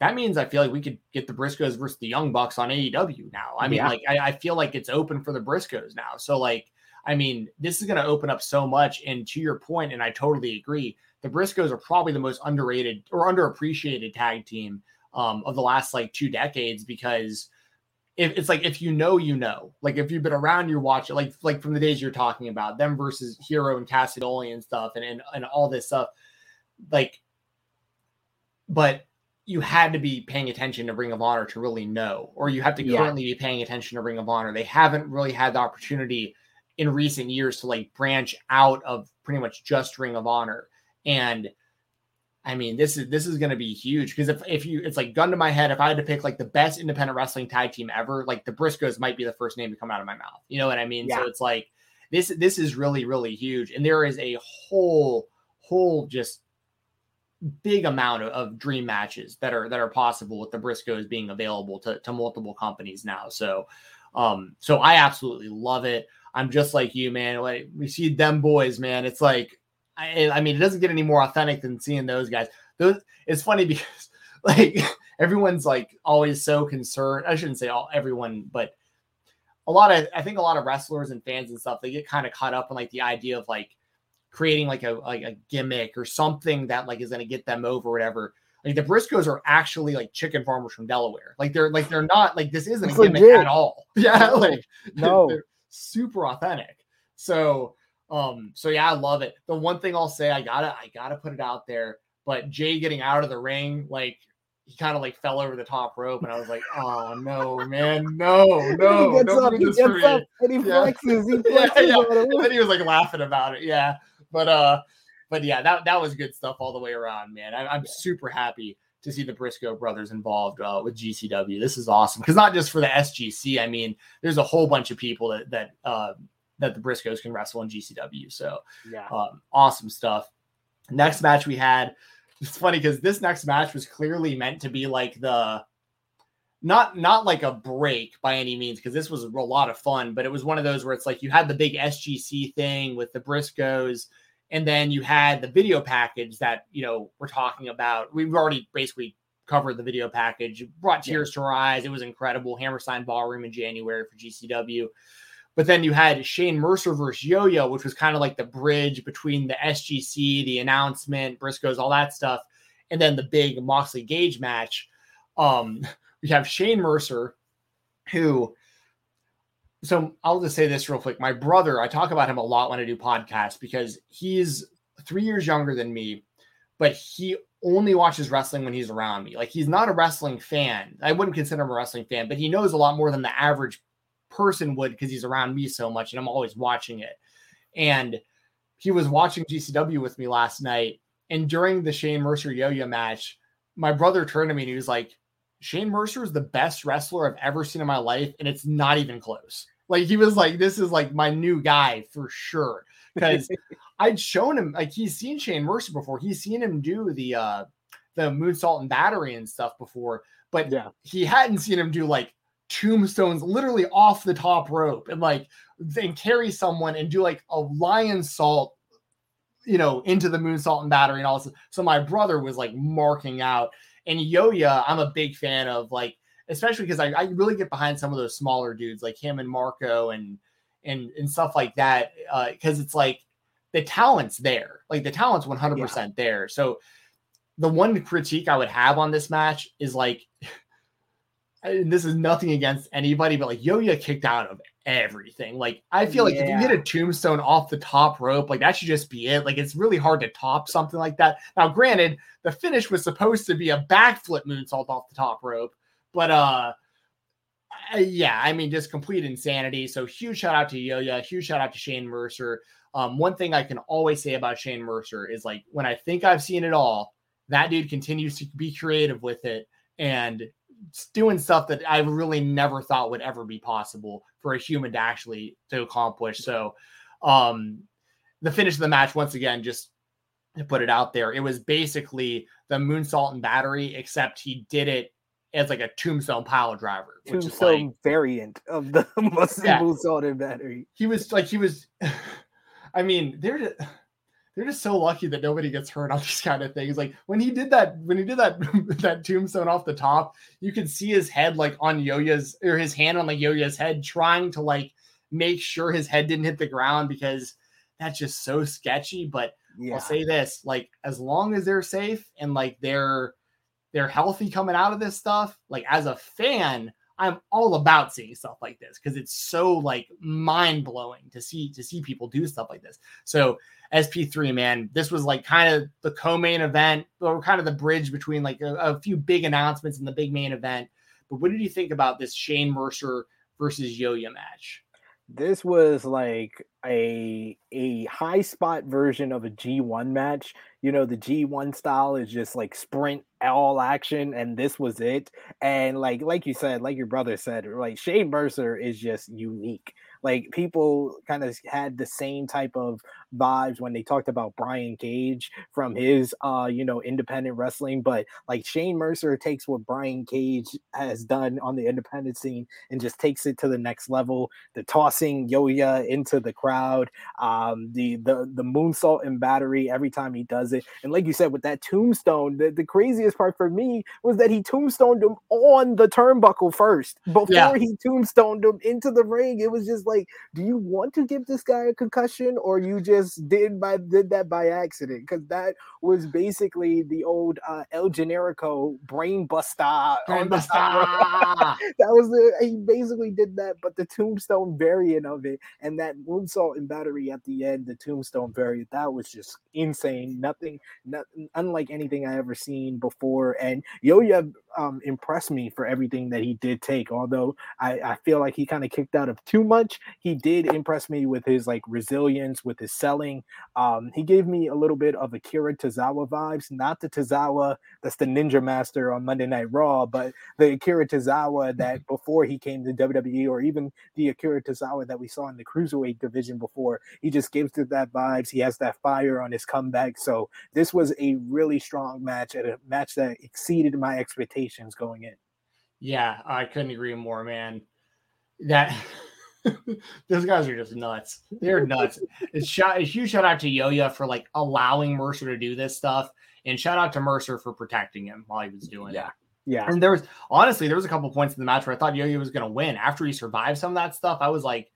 that means I feel like we could get the Briscoes versus the Young Bucks on AEW now. I mean, yeah. like I, I, feel like it's open for the Briscoes now. So like, I mean, this is going to open up so much. And to your point, and I totally agree, the Briscoes are probably the most underrated or underappreciated tag team um, of the last like two decades because if it's like if you know, you know. Like if you've been around, you watch it. Like like from the days you're talking about them versus Hero and Cassidy and stuff, and and, and all this stuff. Like, but you had to be paying attention to Ring of Honor to really know, or you have to yeah. currently be paying attention to Ring of Honor. They haven't really had the opportunity in recent years to like branch out of pretty much just Ring of Honor. And I mean, this is this is going to be huge because if if you it's like gun to my head, if I had to pick like the best independent wrestling tag team ever, like the Briscoes might be the first name to come out of my mouth. You know what I mean? Yeah. So it's like this this is really really huge, and there is a whole whole just big amount of, of dream matches that are that are possible with the Briscoes being available to to multiple companies now. So, um, so I absolutely love it. I'm just like you, man. Like we see them boys, man. It's like I, I mean, it doesn't get any more authentic than seeing those guys. Those it's funny [laughs] because like everyone's like always so concerned. I shouldn't say all everyone, but a lot of I think a lot of wrestlers and fans and stuff they get kind of caught up in like the idea of like creating like a like a gimmick or something that like is going to get them over whatever. Like the Briscoes are actually like chicken farmers from Delaware. Like they're like they're not like this isn't it's a gimmick legit. at all. [laughs] Yeah, like no, super authentic. So um, so yeah, I love it. The one thing I'll say, I gotta, I gotta put it out there. But Jay getting out of the ring, like he kind of like fell over the top rope, and I was like, "Oh no, man, no, [laughs] no!" he gets up, he gets up, and he flexes. He [laughs] flexes yeah, yeah. And then he was like laughing about it. Yeah, but uh, but yeah, that that was good stuff all the way around, man. I, am yeah. super happy to see the Briscoe brothers involved uh, with GCW. This is awesome because not just for the SGC. I mean, there's a whole bunch of people that that uh, that the Briscoes can wrestle in GCW. So yeah, um, awesome stuff. Next match we had. It's funny because this next match was clearly meant to be like the not not like a break by any means because this was a lot of fun, but it was one of those where it's like you had the big SGC thing with the Briscoes, and then you had the video package that you know we're talking about. We've already basically covered the video package, brought tears yeah. to our eyes. It was incredible. Hammerstein Ballroom in January for GCW. But then you had Shane Mercer versus Yo Yo, which was kind of like the bridge between the SGC, the announcement, Briscoes, all that stuff, and then the big Moxley Gage match. Um, [laughs] we have Shane Mercer, who, so I'll just say this real quick. My brother, I talk about him a lot when I do podcasts because he's three years younger than me, but he only watches wrestling when he's around me. Like he's not a wrestling fan. I wouldn't consider him a wrestling fan, but he knows a lot more than the average person would because he's around me so much and I'm always watching it. And he was watching GCW with me last night. And during the Shane Mercer yo yo match, my brother turned to me and he was like, Shane Mercer is the best wrestler I've ever seen in my life. And it's not even close. Like he was like, this is like my new guy for sure. [laughs] Because I'd shown him, like he's seen Shane Mercer before. He's seen him do the uh the moonsault and battery and stuff before, but yeah. he hadn't seen him do like tombstones literally off the top rope and like then carry someone and do like a lionsault you know into the moonsault and battery and all this so my brother was like marking out and yoya i'm a big fan of like especially because I, I really get behind some of those smaller dudes like him and marco and and and stuff like that because uh, it's like the talent's there like the talent's 100% there so the one critique i would have on this match is like [sighs] and this is nothing against anybody, but like Yo-Yo kicked out of everything. Like I feel like yeah. if you hit a tombstone off the top rope, like that should just be it. Like it's really hard to top something like that. Now, granted, the finish was supposed to be a backflip moonsault off the top rope, but uh yeah, I mean, just complete insanity. So huge shout out to Yo-Yo, huge shout out to Shane Mercer. Um, one thing I can always say about Shane Mercer is like when I think I've seen it all, that dude continues to be creative with it and doing stuff that I really never thought would ever be possible for a human to actually to accomplish. So um the finish of the match once again just to put it out there, it was basically the moonsault and battery, except he did it as like a tombstone pile driver. Tombstone like, variant of the [laughs] yeah. moonsault battery. He was like he was [sighs] I mean, they're just, they're just so lucky that nobody gets hurt on [laughs] these kind of things. Like when he did that, when he did that [laughs] that tombstone off the top, you could see his head like on Yo-Yo's or his hand on like Yo-Yo's head, trying to like make sure his head didn't hit the ground because that's just so sketchy. But yeah. I'll say this: like as long as they're safe and like they're they're healthy coming out of this stuff, like as a fan, I'm all about seeing stuff like this because it's so like mind blowing to see to see people do stuff like this. So SP3, man, this was like kind of the co-main event or kind of the bridge between like a, a few big announcements and the big main event. But what did you think about this Shane Mercer versus Yo-Yo match? This was like a a high spot version of a G1 match. You know, the G1 style is just like sprint all action, and this was it. And like like you said, like your brother said, like Shane Mercer is just unique. Like people kind of had the same type of vibes when they talked about Brian Cage from his uh you know independent wrestling, but like Shane Mercer takes what Brian Cage has done on the independent scene and just takes it to the next level. The tossing Yo-Yo into the crowd, um, the the the moonsault and battery every time he does it, and like you said with that tombstone, the, the craziest part for me was that he tombstoned him on the turnbuckle first before yeah. he tombstoned him into the ring. It was just like, do you want to give this guy a concussion or you just just did by did that by accident because that was basically the old uh, El Generico brain buster. Brain buster. [laughs] that was the he basically did that, but the tombstone variant of it and that moonsault and battery at the end, the tombstone variant, that was just insane. Nothing, not, unlike anything I ever seen before. And Yo-Yo um, impressed me for everything that he did take. Although I, I feel like he kind of kicked out of too much, he did impress me with his like resilience, with his selling. Um, he gave me a little bit of Akira Tozawa vibes, not the Tozawa that's the Ninja Master on Monday Night Raw, but the Akira Tozawa [laughs] that before he came to WWE, or even the Akira Tozawa that we saw in the cruiserweight division before. He just gives it that vibes. He has that fire on his comeback. So this was a really strong match and a match that exceeded my expectations going in. Yeah, I couldn't agree more, man. That [laughs] those guys are just nuts. They're nuts. It's shot a huge shout out to Yo-Yo for like allowing Mercer to do this stuff, and shout out to Mercer for protecting him while he was doing yeah. it. Yeah. Yeah. And there was honestly, there was a couple points in the match where I thought Yo-Yo was gonna win. After he survived some of that stuff, I was like,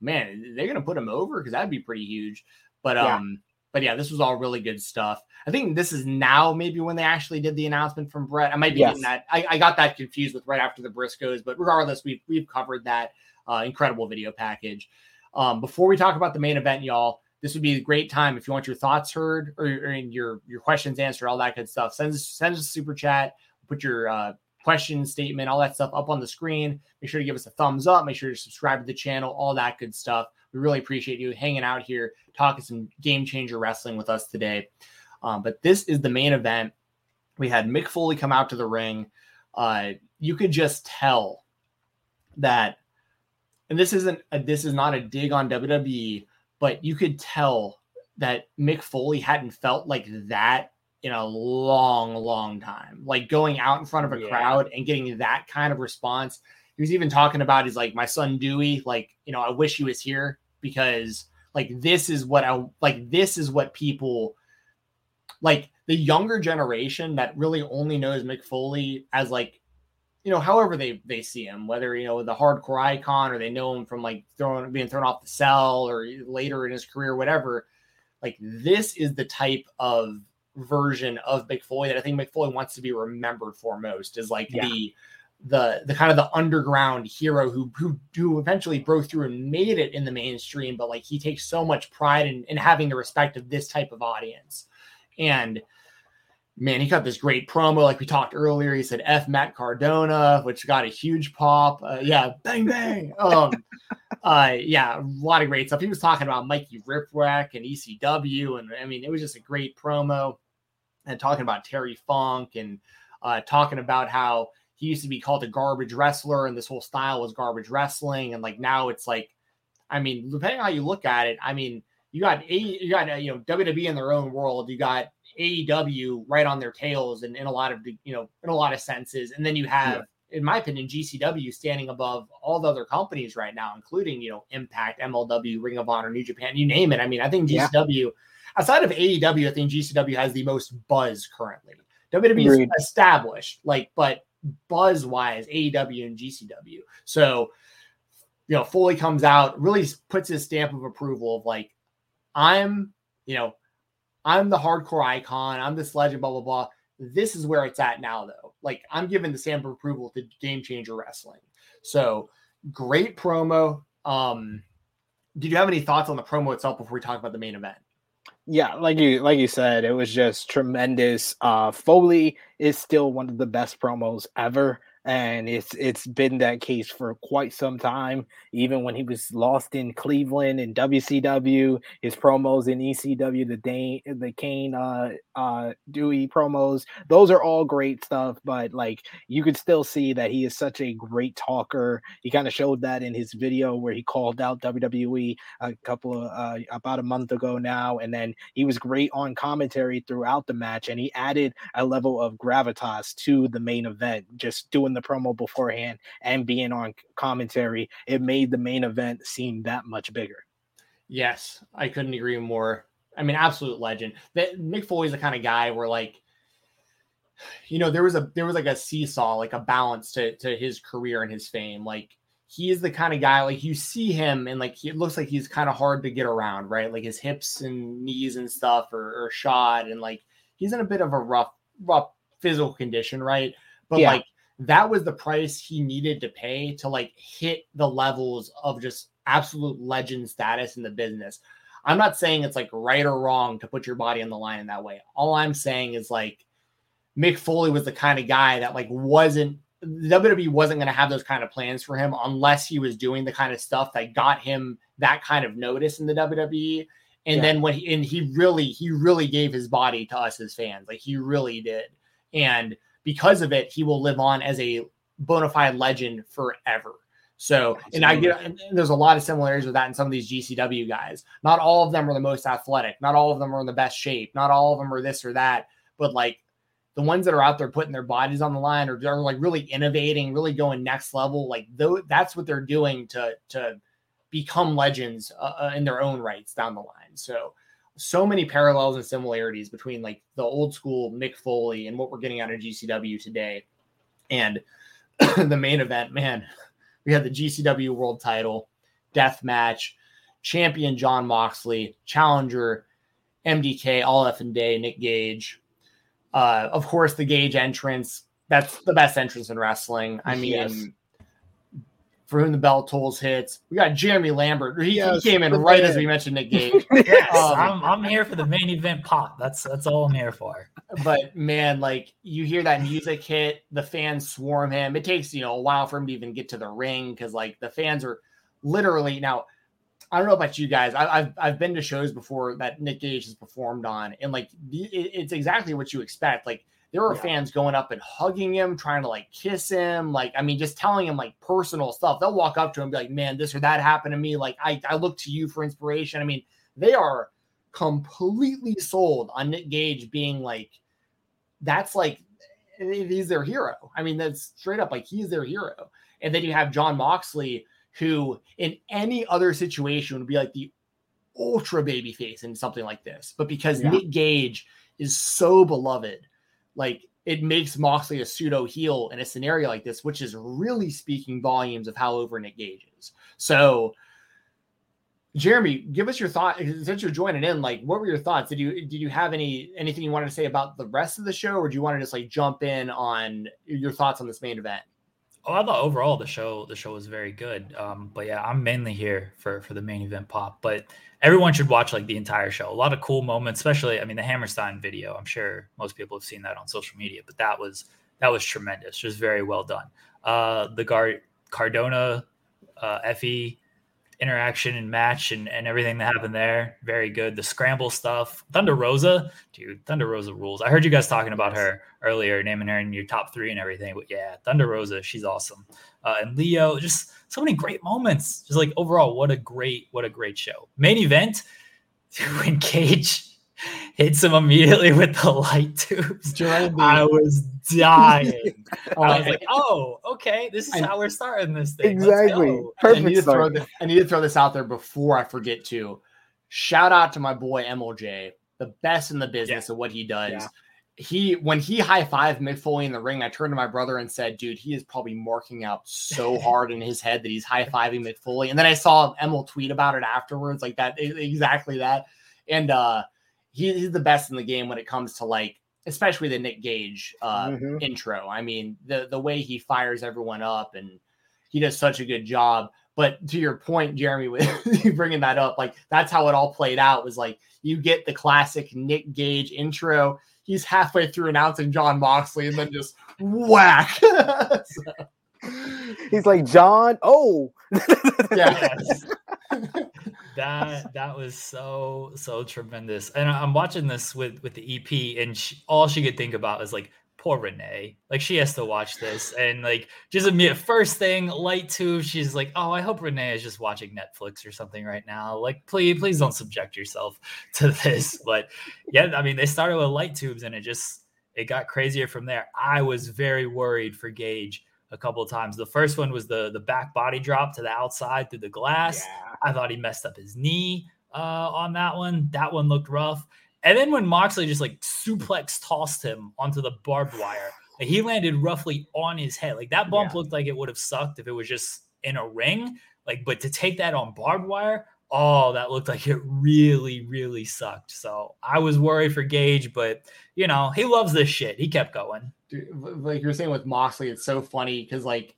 man, they're gonna put him over because that'd be pretty huge. But yeah. um, but yeah, this was all really good stuff. I think this is now maybe when they actually did the announcement from Brett. I might be yes. getting that. I, I, got that confused with right after the Briscoes, but regardless, we've we've covered that uh, incredible video package. Um, before we talk about the main event, y'all, this would be a great time if you want your thoughts heard or, or your your questions answered, all that good stuff. Send us send us a super chat. Put your uh, question statement, all that stuff up on the screen. Make sure to give us a thumbs up. Make sure to subscribe to the channel, all that good stuff. We really appreciate you hanging out here, talking some game changer wrestling with us today. Um, but this is the main event. We had Mick Foley come out to the ring. Uh, you could just tell that, and this isn't a, this is not a dig on WWE, but you could tell that Mick Foley hadn't felt like that in a long, long time. Like going out in front of a yeah. crowd and getting that kind of response. He was even talking about he's like my son Dewey. Like you know, I wish he was here because like this is what I like. This is what people like the younger generation that really only knows Mick Foley as like you know however they they see him whether you know the hardcore icon or they know him from like throwing being thrown off the cell or later in his career whatever like this is the type of version of Mick Foley that I think Mick Foley wants to be remembered for most is like yeah. the the the kind of the underground hero who who who eventually broke through and made it in the mainstream, but like he takes so much pride in, in having the respect of this type of audience. And man, he got this great promo, like we talked earlier. He said F Matt Cardona, which got a huge pop. Uh, yeah, bang bang. Um, [laughs] uh, yeah, a lot of great stuff. He was talking about Mikey Whipwreck and ECW, and I mean, it was just a great promo. And talking about Terry Funk and uh, talking about how he used to be called a garbage wrestler, and this whole style was garbage wrestling, and like now it's like, I mean, depending on how you look at it, I mean, you got a you got uh, you know WWE in their own world. You got AEW right on their tails and in a lot of you know in a lot of senses. And then you have, yeah. in my opinion, GCW standing above all the other companies right now, including you know Impact, MLW, Ring of Honor, New Japan, you name it. I mean, I think GCW yeah. outside of AEW, I think GCW has the most buzz currently. WWE is established, like, but buzz wise, AEW and GCW. So, you know, Foley comes out, really puts his stamp of approval of like, I'm, you know, I'm the hardcore icon. I'm this legend, blah, blah, blah. This is where it's at now, though. Like, I'm giving the stamp of approval to Game Changer Wrestling. So, great promo. Um, did you have any thoughts on the promo itself before we talk about the main event? Yeah, like you like you said, it was just tremendous. Uh Foley is still one of the best promos ever and it's it's been that case for quite some time. Even when he was lost in Cleveland and WCW, his promos in ECW, the Dane, the Kane, uh, uh, Dewey promos, those are all great stuff. But like, you could still see that he is such a great talker. He kind of showed that in his video where he called out WWE a couple of uh, about a month ago now, and then he was great on commentary throughout the match, and he added a level of gravitas to the main event, just doing doing the promo beforehand and being on commentary, it made the main event seem that much bigger. Yes, I couldn't agree more. I mean, absolute legend. That Mick Foley's the kind of guy where like, you know, there was a there was like a seesaw, like a balance to to his career and his fame. Like he is the kind of guy like you see him and like he, it looks like he's kind of hard to get around, right? Like his hips and knees and stuff are, are shot, and like he's in a bit of a rough rough physical condition, right? But yeah. like that was the price he needed to pay to like hit the levels of just absolute legend status in the business. I'm not saying it's like right or wrong to put your body on the line in that way. All I'm saying is like Mick Foley was the kind of guy that like wasn't WWE wasn't going to have those kind of plans for him unless he was doing the kind of stuff that got him that kind of notice in the WWE. And yeah. then when he and he really he really gave his body to us as fans, like he really did. And because of it, he will live on as a bona fide legend forever. So, and I get and there's a lot of similarities with that in some of these GCW guys. Not all of them are the most athletic. Not all of them are in the best shape. Not all of them are this or that. But like the ones that are out there putting their bodies on the line or they're like really innovating, really going next level, like though that's what they're doing to to become legends uh, uh in their own rights down the line. So, so many parallels and similarities between like the old school Mick Foley and what we're getting out of GCW today. And [clears throat] the main event, man, [laughs] we had the GCW world title, death match, champion Jon Moxley, challenger MDK, all F and day, Nick Gage. Uh, of course, the Gage entrance. That's the best entrance in wrestling. I mean, yes for whom the bell tolls hits. We got Jeremy Lambert. He, yes, he came in right man. as we mentioned Nick [laughs] Gage. yes, um, I'm, I'm here for the main event pop. That's that's all I'm here for. But man, like you hear that music hit, the fans swarm him. It takes you know a while for him to even get to the ring because like the fans are literally now. I don't know about you guys. I, have I've been to shows before that Nick Gage has performed on, and like it's exactly what you expect. Like there were yeah. fans going up and hugging him, trying to like kiss him. Like, I mean, just telling him like personal stuff. They'll walk up to him be like, man, this or that happened to me. Like, I, I look to you for inspiration. I mean, they are completely sold on Nick Gage being like, that's like, he's their hero. I mean, that's straight up like he's their hero. And then you have Jon Moxley, who in any other situation would be like the ultra baby face in something like this. But because yeah. Nick Gage is so beloved like it makes Moxley a pseudo heel in a scenario like this, which is really speaking volumes of how over Nick Gage is. So, Jeremy, give us your thought since you're joining in. Like, what were your thoughts? Did you did you have any anything you wanted to say about the rest of the show, or do you want to just like jump in on your thoughts on this main event? Oh, I thought overall the show the show was very good. Um, but yeah, I'm mainly here for for the main event pop. But everyone should watch like the entire show. A lot of cool moments, especially I mean the Hammerstein video. I'm sure most people have seen that on social media, but that was that was tremendous. Just very well done. Uh, the Gar- Cardona uh, Effy interaction and match and, and everything that happened there. Very good. The scramble stuff. Thunder Rosa, dude, Thunder Rosa rules. I heard you guys talking about her earlier, naming her in your top three and everything. But yeah, Thunder Rosa, she's awesome. Uh, and Lio, just so many great moments. Just like overall, what a great, what a great show. Main event [laughs] when Gage hits him immediately [laughs] with the light tubes. Jeremy. [laughs] I was dying. I was like, oh, okay, this is I- how we're starting this thing. Exactly. go. I need Perfect to throw start. this, I need to throw this out there before I forget to. Shout out to my boy Emil Jay, the best in the business of what he does. Yeah. He when he high fived Mick Foley in the ring, I turned to my brother and said, "Dude, he is probably marking out so [laughs] hard in his head that he's high fiving Mick Foley." And then I saw Emil tweet about it afterwards, like that, exactly that. And uh, he, he's the best in the game when it comes to like, especially the Nick Gage uh, Mhm. intro. I mean, the the way he fires everyone up and he does such a good job. But to your point, Jeremy, with [laughs] you bringing that up, like that's how it all played out. Was like you get the classic Nick Gage intro. He's halfway through announcing Jon Moxley, and then just whack. So, [laughs] He's like Jon. Oh, Yes. [laughs] that [laughs] that was so so tremendous. And i'm watching this with with the ep and she, all she could think about is like poor renee. Like she has to watch this and like just immediate first thing light tube she's like oh i hope renee is just watching netflix or something right now. Like please please don't subject yourself [laughs] to this. But yeah i mean they started with light tubes and it just it got crazier from there. I was very worried for gage a couple of times the first one was the the back body drop to the outside through the glass I thought he messed up his knee uh, on that one. That one looked rough. And then when Moxley just like suplex tossed him onto the barbed wire, like, he landed roughly on his head. Like that bump Yeah. looked like it would have sucked if it was just in a ring. Like, but to take that on barbed wire, oh, that looked like it really, really sucked. So I was worried for Gage, but you know, he loves this shit. He kept going. Dude, like you're saying with Moxley, it's so funny because like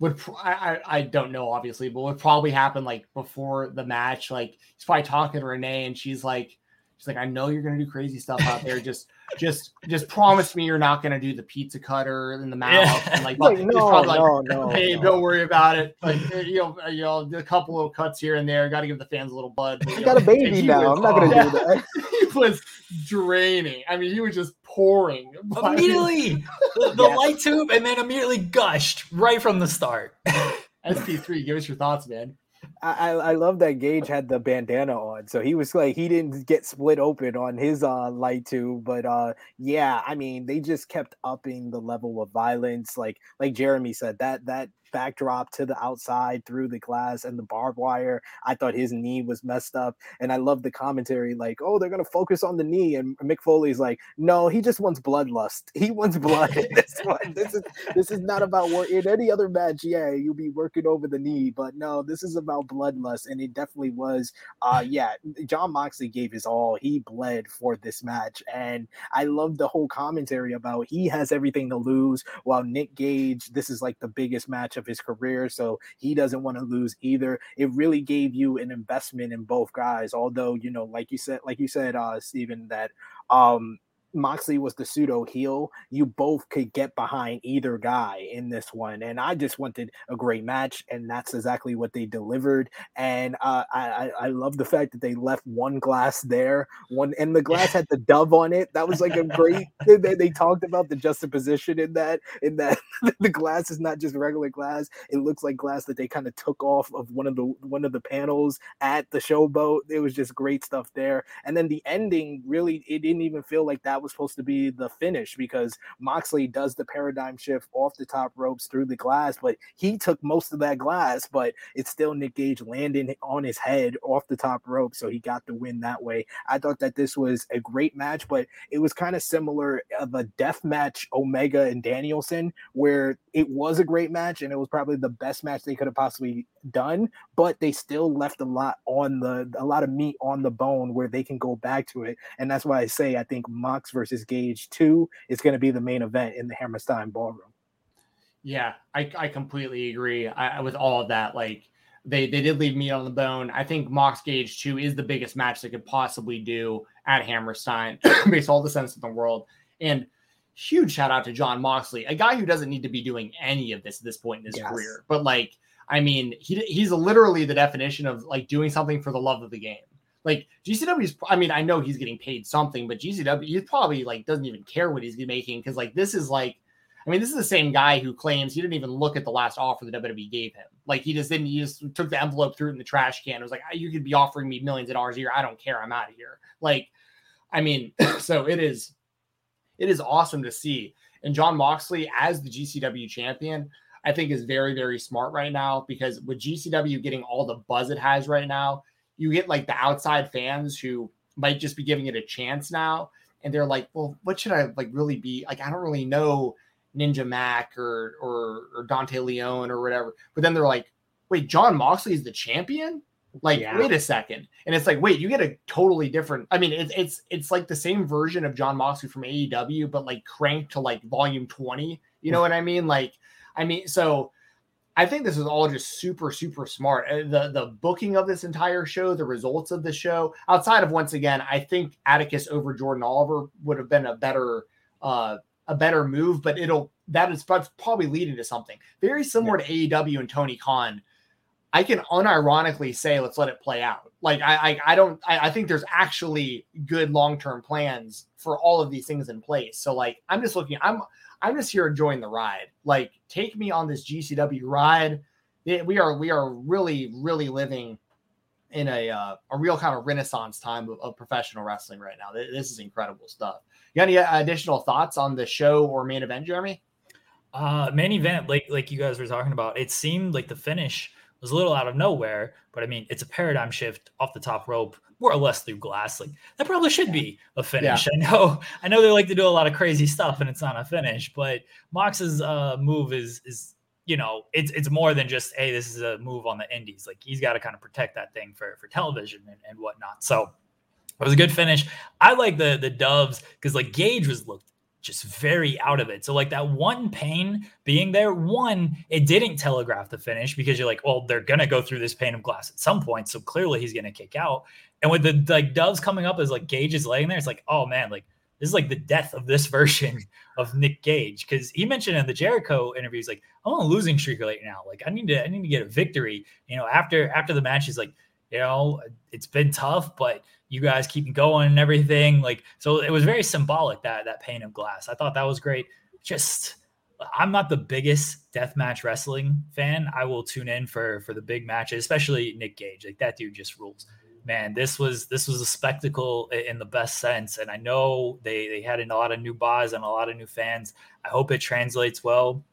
would pr- I, I I don't know obviously, but would probably happen like before the match. Like he's probably talking to Renee, and she's like, she's like, I know you're gonna do crazy stuff out there. Just just just promise me you're not gonna do the pizza cutter in the [laughs] mouth. Yeah. And like, Like, he's no, probably like, no, no, [laughs] hey, no. don't worry about it. Like eh, you know, eh, you know, a couple little cuts here and there. Got to give the fans a little blood. but, I you got a baby now. was- I'm not gonna yeah. do that. [laughs] he was draining. I mean, he was just pouring. [laughs] Immediately, the, the Yes. light tube, and then immediately gushed right from the start. [laughs] SP3, give us your thoughts, man. I, I I love that Gage had the bandana on, so he was like he didn't get split open on his uh light tube, but uh yeah, I mean they just kept upping the level of violence, like like Jeremy said that that backdrop to the outside through the glass and the barbed wire. I thought his knee was messed up, and I love the commentary like, oh, they're gonna focus on the knee, and Mick Foley's like, no, he just wants bloodlust. [laughs] He wants blood. in this [laughs] one, this is this is not about work. In any other match, yeah, you'll be working over the knee, but no, this is about bloodlust, and it definitely was. Uh, yeah, Jon Moxley gave his all. He bled for this match, and I love the whole commentary about he has everything to lose, while Nick Gage, this is like the biggest match of his career, so he doesn't want to lose either. It really gave you an investment in both guys, although you know, like you said, like you said, uh, Stephen, that um Moxley was the pseudo heel, you both could get behind either guy in this one. And I just wanted a great match, and that's exactly what they delivered. And uh, I, I I love the fact that they left one glass there, one and the glass had the dove on it. That was like a great. [laughs] they, they, they talked about the juxtaposition in that, in that [laughs] the glass is not just regular glass. It looks like glass that they kind of took off of one of the one of the panels at the showboat. It was just great stuff there. And then the ending really, it didn't even feel like that was supposed to be the finish because Moxley does the paradigm shift off the top ropes through the glass, but he took most of that glass, but it's still Nick Gage landing on his head off the top rope. So he got the win that way. I thought that this was a great match, but it was kind of similar of a death match, Omega and Danielson, where it was a great match and it was probably the best match they could have possibly done, but they still left a lot on the a lot of meat on the bone where they can go back to it. And that's why I say I think Mox versus Gage 2 is going to be the main event in the Hammerstein ballroom. Yeah, I, I completely agree I, with all of that. Like they they did leave meat on the bone. I think Mox Gage 2 is the biggest match they could possibly do at Hammerstein. [coughs] makes all the sense in the world. And huge shout out to Jon Moxley, a guy who doesn't need to be doing any of this at this point in his yes. career. But like, I mean, he he's literally the definition of like doing something for the love of the game. Like GCW's, I mean, I know he's getting paid something, but GCW, he probably like doesn't even care what he's making because like this is like I mean, this is the same guy who claims he didn't even look at the last offer the WWE gave him. Like he just didn't. He just took the envelope, threw it in the trash can. It was like, ah, you could be offering me millions of dollars a year. I don't care. I'm out of here. Like, I mean, [clears throat] so it is. It is awesome to see. And Jon Moxley as the GCW champion, I think is very very smart right now because with GCW getting all the buzz it has right now, you get like the outside fans who might just be giving it a chance now, and they're like, well, what should I like really be like? I don't really know Ninja Mack or or or Dante Leon or whatever. But then they're like, wait, jon Moxley is the champion? Like, yeah. wait a second. And it's like, wait, you get a totally different. I mean, it's it's it's like the same version of jon Moxley from AEW, but like cranked to like volume 20. You know [laughs] what I mean? Like, I mean, so I think this is all just super, super smart. Uh, the the booking of this entire show, the results of the show, outside of once again, I think Atticus over Jordan Oliver would have been a better uh a better move, but it'll that is probably leading to something very similar yeah. to AEW and Tony Khan. I can unironically say, let's let it play out. Like I, I, I don't, I, I, think there's actually good long term plans for all of these things in place. So like, I'm just looking, I'm, I'm just here enjoying the ride. Like, take me on this GCW ride. We are, we are really, really living in a uh, a real kind of renaissance time of, of professional wrestling right now. This is incredible stuff. You got any additional thoughts on the show or main event, Jeremy? Uh, main event, like like you guys were talking about, it seemed like the finish was a little out of nowhere, but I mean, it's a paradigm shift off the top rope, more or less through glass. Like that probably should be a finish. Yeah. I know, I know they like to do a lot of crazy stuff, and it's not a finish. But Mox's uh, move is is you know, it's it's more than just hey, this is a move on the indies. Like he's got to kind of protect that thing for for television and, and whatnot. So it was a good finish. I like the the Doves because like Gage was looked just very out of it. So like that one pain being there, one, it didn't telegraph the finish because you're like, well, they're gonna go through this pane of glass at some point. So clearly he's gonna kick out. And with the like doves coming up as like Gage is laying there, it's like, oh man, like this is like the death of this [laughs] version of Nick Gage. Cause he mentioned in the Jericho interview, he's like, I'm on a losing streak right now. Like I need to, I need to get a victory. You know, after after the match, he's like, you know, it's been tough, but you guys keep going and everything. Like, so it was very symbolic that that pane of glass. I thought that was great. Just I'm not the biggest deathmatch wrestling fan. I will tune in for for the big matches, especially Nick Gage. Like that dude just rules. Man, this was this was a spectacle in the best sense. And I know they they had a lot of new buys and a lot of new fans. I hope it translates well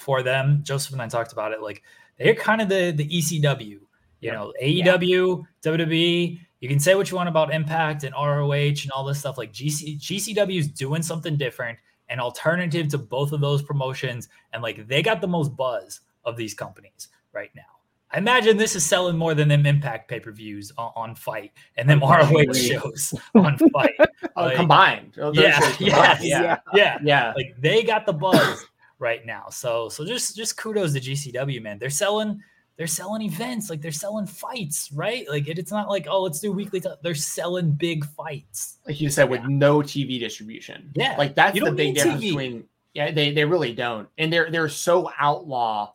for them. Joseph and I talked about it. Like they're kind of the the ECW you know, AEW, yeah. WWE. You can say what you want about Impact and ROH and all this stuff. Like GC, GCW is doing something different, and alternative to both of those promotions, and like they got the most buzz of these companies right now. I imagine this is selling more than them Impact pay per views on, on, FITE and them ROH shows on FITE [laughs] Oh, like, combined. Oh, [laughs] yeah, combined. yeah, yeah, yeah, yeah. Like they got the buzz right now. So, so just just kudos to GCW, man. They're selling they're selling events, like they're selling fights, right? Like it, it's not like oh, let's do weekly. T-. They're selling big fights, like you said, yeah. with no TV distribution. Yeah, like that's the big difference TV. between. Yeah, they they really don't, and they're they're so outlaw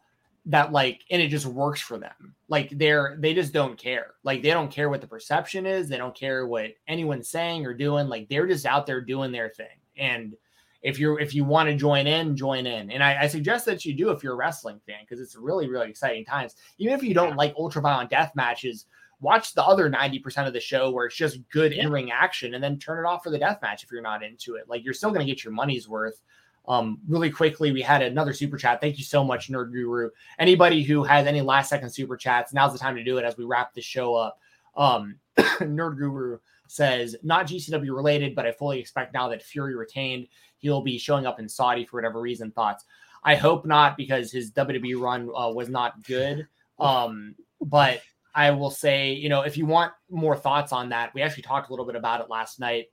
that like, and it just works for them. Like they're they just don't care. Like they don't care what the perception is. They don't care what anyone's saying or doing. Like they're just out there doing their thing, and if you're if you want to join in, join in. And I, I, suggest that you do if you're a wrestling fan because it's really really exciting times. Even if you don't like ultra violent death matches, watch the other ninety percent of the show where it's just good in ring action, and then turn it off for the death match if you're not into it. Like you're still going to get your money's worth. Um, really quickly, we had another super chat. Thank you so much, Nerd Guru. Anybody who has any last second super chats, now's the time to do it as we wrap the show up. Um, [coughs] Nerd Guru says, not GCW related, but I fully expect now that Fury retained, he'll be showing up in Saudi for whatever reason. Thoughts? I hope not because his WWE run uh, was not good. Um, but I will say, you know, if you want more thoughts on that, we actually talked a little bit about it last night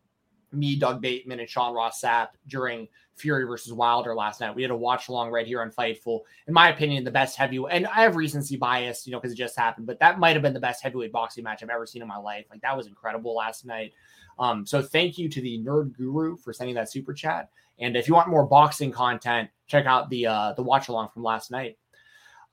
me, Doug Bateman, and Sean Ross Sapp during Fury versus Wilder last night. We had a watch along right here on Fightful. In my opinion, the best heavyweight, and I have recency bias, you know, because it just happened, but that might have been the best heavyweight boxing match I've ever seen in my life. Like that was incredible last night. Um, so thank you to the Nerd Guru for sending that super chat. And if you want more boxing content, check out the uh, the watch along from last night.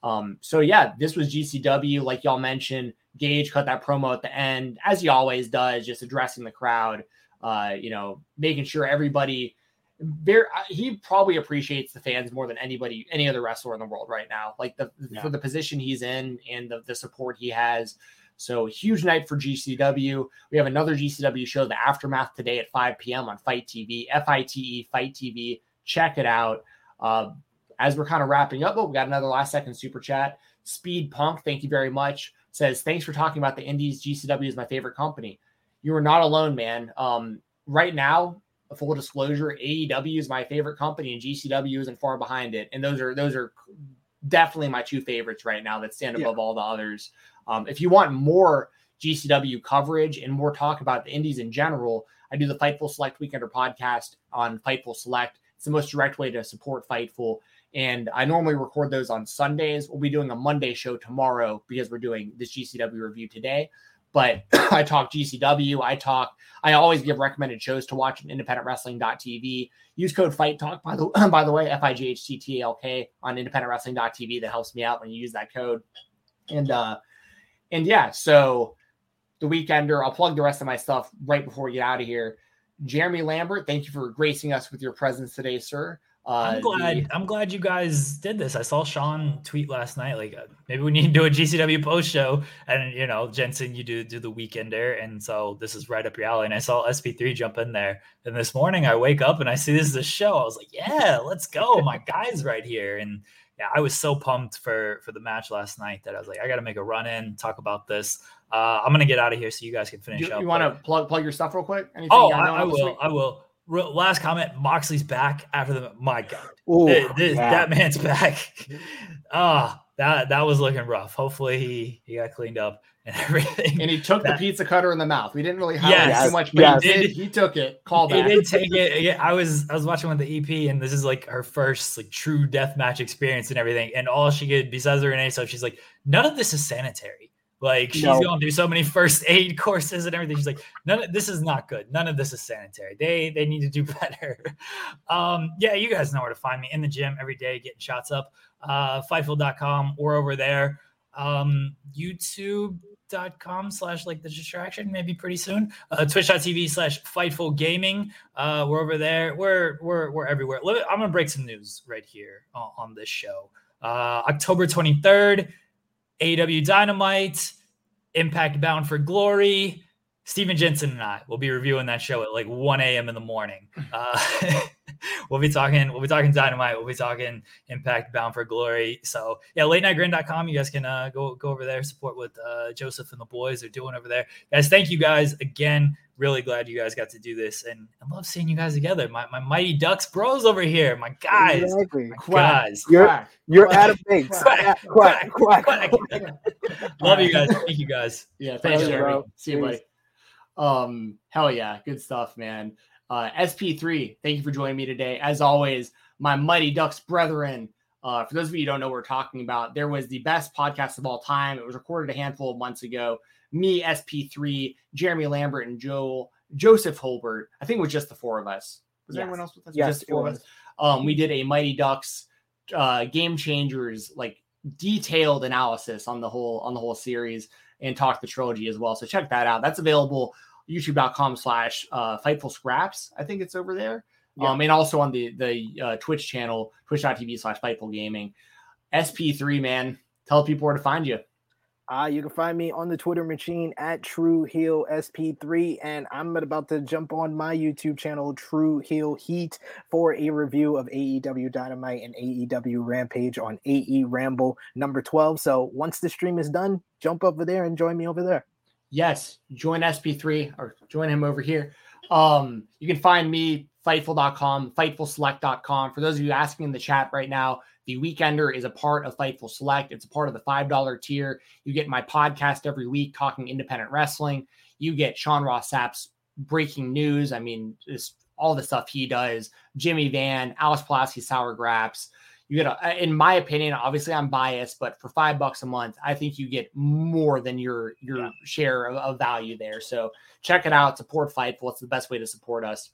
Um, so yeah, this was GCW, like y'all mentioned. Gage cut that promo at the end, as he always does, just addressing the crowd. Uh, you know, making sure everybody very he probably appreciates the fans more than anybody any other wrestler in the world right now. Like the yeah. for the position he's in and the, the support he has. So huge night for gcw we have another gcw show the aftermath today at 5 p.m on FITE TV fite fight tv check it out. Uh, as we're kind of wrapping up but we got another last second super chat. Speed punk thank you very much. Says thanks for talking about the indies. Gcw is my favorite company you are not alone man um, right now a full disclosure, AEW is my favorite company and GCW isn't far behind it. And those are those are definitely my two favorites right now that stand above yeah. all the others. Um, if you want more GCW coverage and more talk about the indies in general, I do the Fightful Select Weekender podcast on Fightful Select. It's the most direct way to support Fightful. And I normally record those on Sundays. We'll be doing a Monday show tomorrow because we're doing this GCW review today but [coughs] I talk GCW. I talk, I always give recommended shows to watch on independentwrestling.tv. Use code Fight Talk, by the, [coughs] by the way, F I G H T T A L K on independentwrestling.tv. That helps me out when you use that code. And, uh, and yeah, so the weekender, I'll plug the rest of my stuff right before we get out of here. Jeremy Lambert, thank you for gracing us with your presence today, sir. Uh, I'm glad. The, I'm glad you guys did this. I saw Sean tweet last night, like uh, maybe we need to do a GCW post show, and you know, Jensen, you do do the weekender, and so this is right up your alley. And I saw SP3 jump in there, and this morning I wake up and I see this is a show. I was like, yeah, let's go, my guy's right here, and yeah, I was so pumped for for the match last night that I was like, I got to make a run in, talk about this. Uh, I'm gonna get out of here so you guys can finish you, up. You want to plug plug your stuff real quick? Anything oh, I, I will. I will last comment moxley's back after the my god. Ooh, this, yeah. that man's [laughs] back. Ah oh, that that was looking rough. Hopefully he he got cleaned up and [laughs] everything. And he took that, the pizza cutter in the mouth. We didn't really have yes, too much but yes. he did. He took it. Call back. he did [laughs] take it. Yeah, i was i was watching with the ep and this is like her first like true death match experience and everything. And all she could besides her renee so she's like none of this is sanitary like she's no. going through so many first aid [laughs] courses and everything. She's like, none of this is not good. None of this is sanitary. They they need to do [laughs] better. Um, yeah, you guys know where to find me in the gym every day, getting shots up. Uh, Fightful.com. We're over there. Um, YouTube.com slash like the distraction, maybe pretty soon. Uh, Twitch.tv slash Fightful Gaming. Uh, we're over there. We're we're we're everywhere. I'm gonna break some news right here on, on this show. Uh, October 23rd. AEW Dynamite, Impact Bound for Glory. Steven Jensen and I will be reviewing that show at like 1 a.m. in the morning. [laughs] Uh, [laughs] we'll be talking, we'll be talking Dynamite, we'll be talking Impact Bound for Glory. So yeah, late nightgrind.com. You guys can uh, go go over there, support what uh, Joseph and the boys are doing over there. Guys, thank you guys again really glad you guys got to do this and I love seeing you guys together. My, my mighty ducks bros over here, my guys, exactly. my guys. You're quack, you're quack, Adam Banks. Quack, quack, quack, quack, love you guys. Thank you guys. Yeah, thanks, Jeremy. See you, buddy. Um, hell yeah, good stuff, man. Uh, SP3, thank you for joining me today. As always, my mighty ducks brethren. Uh, for those of you who don't know what we're talking about, there was the best podcast of all time. It was recorded a handful of months ago me, SP3, Jeremy Lambert, and Joel Joseph Holbert. I think it was just the four of us. Was yes. anyone else with us? Yes, just four of us. Um, we did a Mighty Ducks uh, game changers like detailed analysis on the whole on the whole series and talk the trilogy as well. So check that out. That's available youtube.com slash uh, fightful scraps. I think it's over there. Yeah. Um, and also on the the uh, Twitch channel, twitch.tv slash fightful gaming. SP3 man, tell people where to find you. Uh, you can find me on the Twitter machine at True Heel SP3, and I'm about to jump on my YouTube channel, True Heel Heat, for a review of AEW Dynamite and AEW Rampage on AE Ramble number 12. So once the stream is done, jump over there and join me over there. Yes, join SP3 or join him over here. Um, you can find me fightful.com, fightfulselect.com. For those of you asking in the chat right now, the Weekender is a part of Fightful Select. It's a part of the $5 tier. You get my podcast every week talking independent wrestling. You get Sean Ross Sapp's breaking news. I mean, just all the stuff he does. Jimmy Van, Alice Pulaski, Sour Grapes. You get, a, uh, in my opinion, obviously I'm biased, but for five bucks a month, I think you get more than your your yeah. share of, of value there. So check it out. Support Fightful. It's the best way to support us.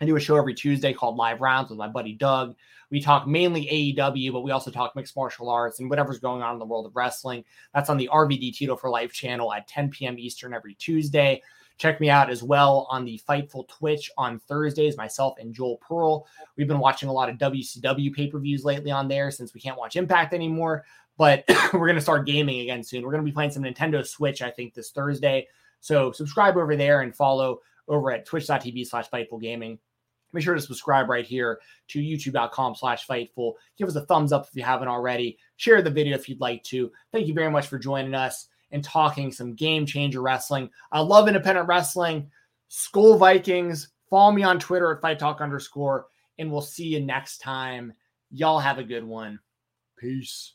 I do a show every Tuesday called Live Rounds with my buddy Doug. We talk mainly AEW, but we also talk mixed martial arts and whatever's going on in the world of wrestling. That's on the RVD Tito for Life channel at 10 p.m. Eastern every Tuesday. Check me out as well on the Fightful Twitch on Thursdays, myself and Joel Pearl. We've been watching a lot of WCW pay per views lately on there since we can't watch Impact anymore. But [clears throat] we're going to start gaming again soon. We're going to be playing some Nintendo Switch, I think, this Thursday. So subscribe over there and follow over at twitch.tv slash Fightful Gaming. Make sure to subscribe right here to youtube.com slash Fightful. Give us a thumbs up if you haven't already. Share the video if you'd like to. Thank you very much for joining us and talking some game changer wrestling. I love independent wrestling. Skol Vikings. Follow me on Twitter at Fight Talk underscore, and we'll see you next time. Y'all have a good one. Peace.